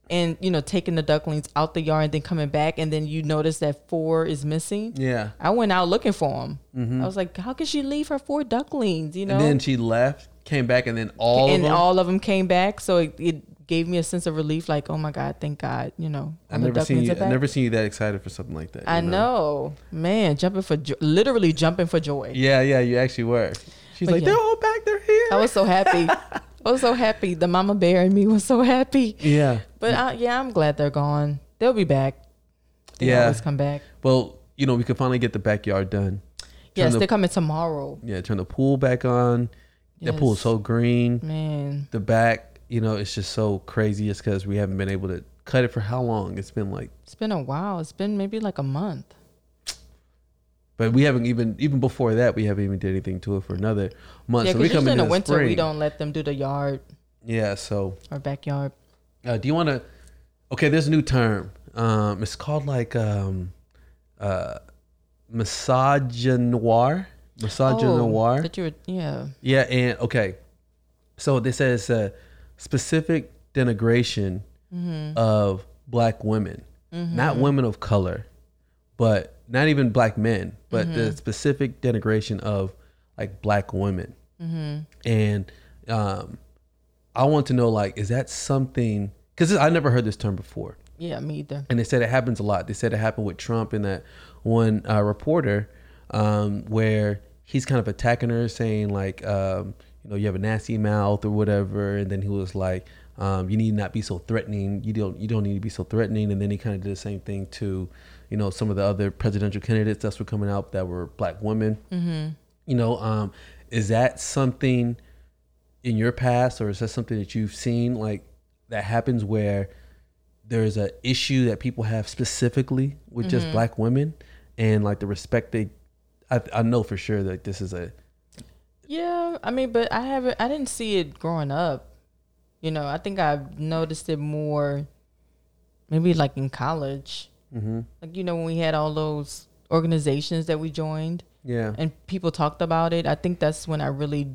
Speaker 2: and you know taking the ducklings out the yard and then coming back and then you notice that four is missing.
Speaker 1: Yeah,
Speaker 2: I went out looking for them. I was like, how could she leave her four ducklings? You know,
Speaker 1: Mm-hmm. and then she left, came back, and then all
Speaker 2: and
Speaker 1: of them.
Speaker 2: all of them came back. So it, it gave me a sense of relief. Like, oh my god, thank God. You know, I've
Speaker 1: never seen you. I
Speaker 2: back.
Speaker 1: never seen you that excited for something like that.
Speaker 2: I know, man, jumping for jo- literally jumping for joy.
Speaker 1: Yeah, yeah, you actually were. She's
Speaker 2: But
Speaker 1: like,
Speaker 2: yeah.
Speaker 1: they're all back. They're here.
Speaker 2: I was so happy. I was so happy. The mama bear and me was so happy.
Speaker 1: yeah.
Speaker 2: But I, yeah, I'm glad they're gone. They'll be back. They
Speaker 1: Yeah.
Speaker 2: always come back.
Speaker 1: Well, you know, we could finally get the backyard done.
Speaker 2: Yes,
Speaker 1: the,
Speaker 2: they're coming tomorrow.
Speaker 1: yeah, turn the pool back on. That pool is so green.
Speaker 2: Man,
Speaker 1: The back, you know, it's just so crazy. It's because we haven't been able to cut it for how long? It's been like,
Speaker 2: it's been a while. It's been maybe like a month.
Speaker 1: but we haven't even even before that we haven't even did anything to it for another month.
Speaker 2: Yeah,
Speaker 1: so we come
Speaker 2: in the
Speaker 1: the
Speaker 2: winter
Speaker 1: spring.
Speaker 2: we don't let them do the yard
Speaker 1: Yeah, so
Speaker 2: or backyard.
Speaker 1: Uh, do you want to? Okay, there's a new term. Um, it's called like um, uh, misogynoir. Misogynoir.
Speaker 2: Oh, that you were, yeah.
Speaker 1: yeah, and okay, so this says uh, specific denigration
Speaker 2: Mm-hmm.
Speaker 1: of black women, not women of color, but not even black men, but the
Speaker 2: Mm-hmm.
Speaker 1: specific denigration of like black women.
Speaker 2: Mm-hmm.
Speaker 1: And um, I want to know like, is that something? Because I never heard this term before,
Speaker 2: Yeah, me either.
Speaker 1: and they said it happens a lot. They said it happened with Trump and that one uh, reporter um, where he's kind of attacking her, saying like, um, you know, you have a nasty mouth or whatever, and then he was like, um, you need not be so threatening. You don't you don't need to be so threatening. And then he kind of did the same thing to, you know, some of the other presidential candidates that were coming out that were black women.
Speaker 2: Mm-hmm.
Speaker 1: You know, um, is that something in your past, or is that something that you've seen like that happens where there's a issue that people have specifically with just black women and like the respect they? I, I know for sure that this is a
Speaker 2: Yeah, I mean, but I haven't. I didn't see it growing up. You know, I think I've noticed it more, maybe like in college.
Speaker 1: mm-hmm.
Speaker 2: Like you know, when we had all those organizations that we joined
Speaker 1: yeah
Speaker 2: and people talked about it. I think that's when I really,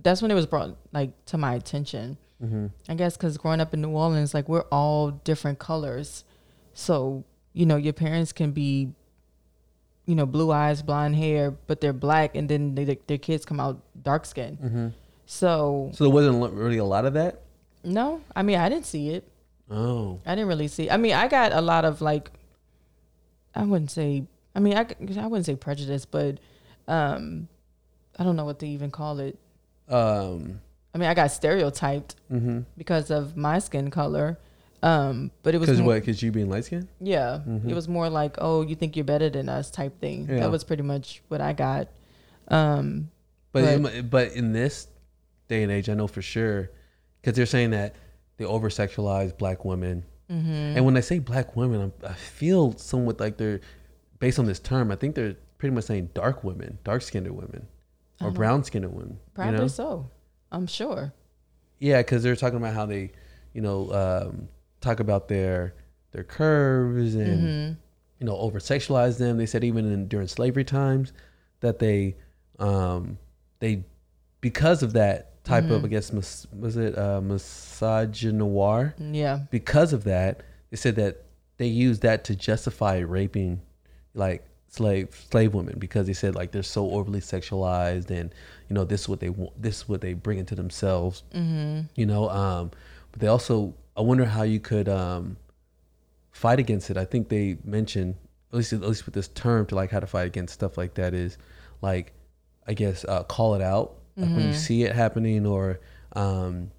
Speaker 2: that's when it was brought like to my attention.
Speaker 1: mm-hmm.
Speaker 2: I guess because growing up in New Orleans, like we're all different colors. So, you know, your parents can be, you know, blue eyes, blonde hair, but they're black, and then they, their kids come out dark skinned.
Speaker 1: Mm-hmm.
Speaker 2: So,
Speaker 1: So there wasn't really a lot of that.
Speaker 2: no, I mean, I didn't see it.
Speaker 1: Oh,
Speaker 2: I didn't really see. I mean, I got a lot of like, I wouldn't say. I mean, I I wouldn't say prejudice, but um, I don't know what to even call it.
Speaker 1: um,
Speaker 2: I mean, I got stereotyped
Speaker 1: mm-hmm.
Speaker 2: because of my skin color. Um, but it was
Speaker 1: Because what? Because you being light skinned?
Speaker 2: Yeah,
Speaker 1: Mhm.
Speaker 2: it was more like, oh, you think you're better than us type thing.
Speaker 1: Yeah.
Speaker 2: That was pretty much what I got. Um,
Speaker 1: But
Speaker 2: But-
Speaker 1: in, but in this day and age, I know for sure because they're saying that they over sexualize black women.
Speaker 2: mhm.
Speaker 1: And when I say black women, I'm, I feel somewhat like they're based on this term. I think they're pretty much saying dark women, dark skinned women, or brown skinned women.
Speaker 2: probably
Speaker 1: you know?
Speaker 2: so. I'm sure.
Speaker 1: Yeah, because they're talking about how they, you know, um, talk about their their curves and
Speaker 2: hmm
Speaker 1: you know over sexualize them. They said even in, during slavery times that they um, they because of that type of
Speaker 2: Mhm.
Speaker 1: I guess mis- was it uh, misogynoir
Speaker 2: Yeah.
Speaker 1: because of that they said that they used that to justify raping like slave slave women because they said like they're so overly sexualized and you know this is what they want this is what they bring into themselves
Speaker 2: hmm
Speaker 1: you know um but they also i wonder how you could um fight against it i think they mentioned at least at least with this term to like how to fight against stuff like that is like i guess uh call it out like when you
Speaker 2: Mhm.
Speaker 1: see it happening or um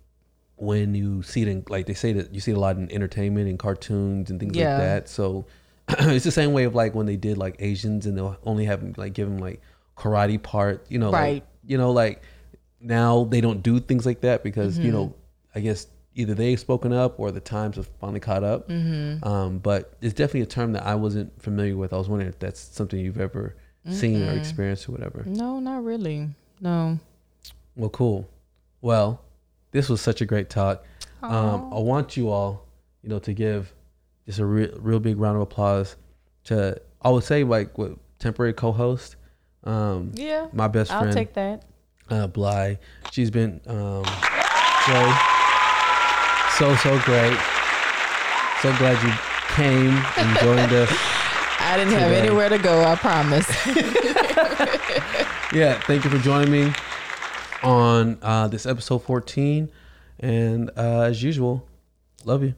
Speaker 1: when you see it in like they say that you see it a lot in entertainment and cartoons and things
Speaker 2: Yeah.
Speaker 1: like that so it's the same way of like when they did like asians and they'll only have like give them like karate part you know like,
Speaker 2: Right.
Speaker 1: you know like now they don't do things like that because you
Speaker 2: Mhm.
Speaker 1: know i guess either they've spoken up or the times have finally caught up
Speaker 2: hmm
Speaker 1: um, but it's definitely a term that i wasn't familiar with i was wondering if that's something you've ever seen or experienced or whatever
Speaker 2: No, not really. No.
Speaker 1: well cool well this was such a great talk um, i want you all you know to give just a real, real big round of applause to i would say like what temporary co-host um,
Speaker 2: yeah.
Speaker 1: my best friend.
Speaker 2: I'll take that.
Speaker 1: uh, Bly. She's been um, so so so great. So glad you came and joined us.
Speaker 2: I didn't have anywhere to go. I promise.
Speaker 1: Yeah, thank you for joining me on uh, this episode 14. And uh, as usual, love you.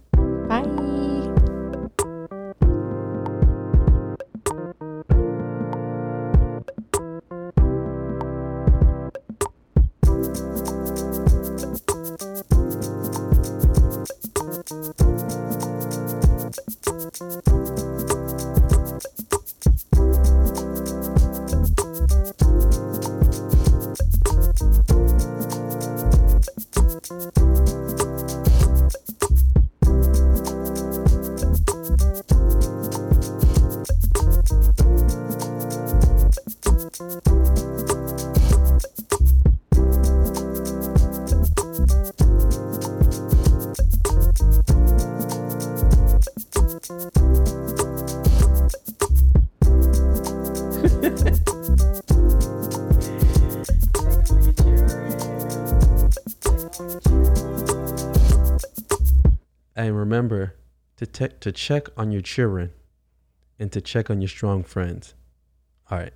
Speaker 1: Te- to check on your children and to check on your strong friends. All right.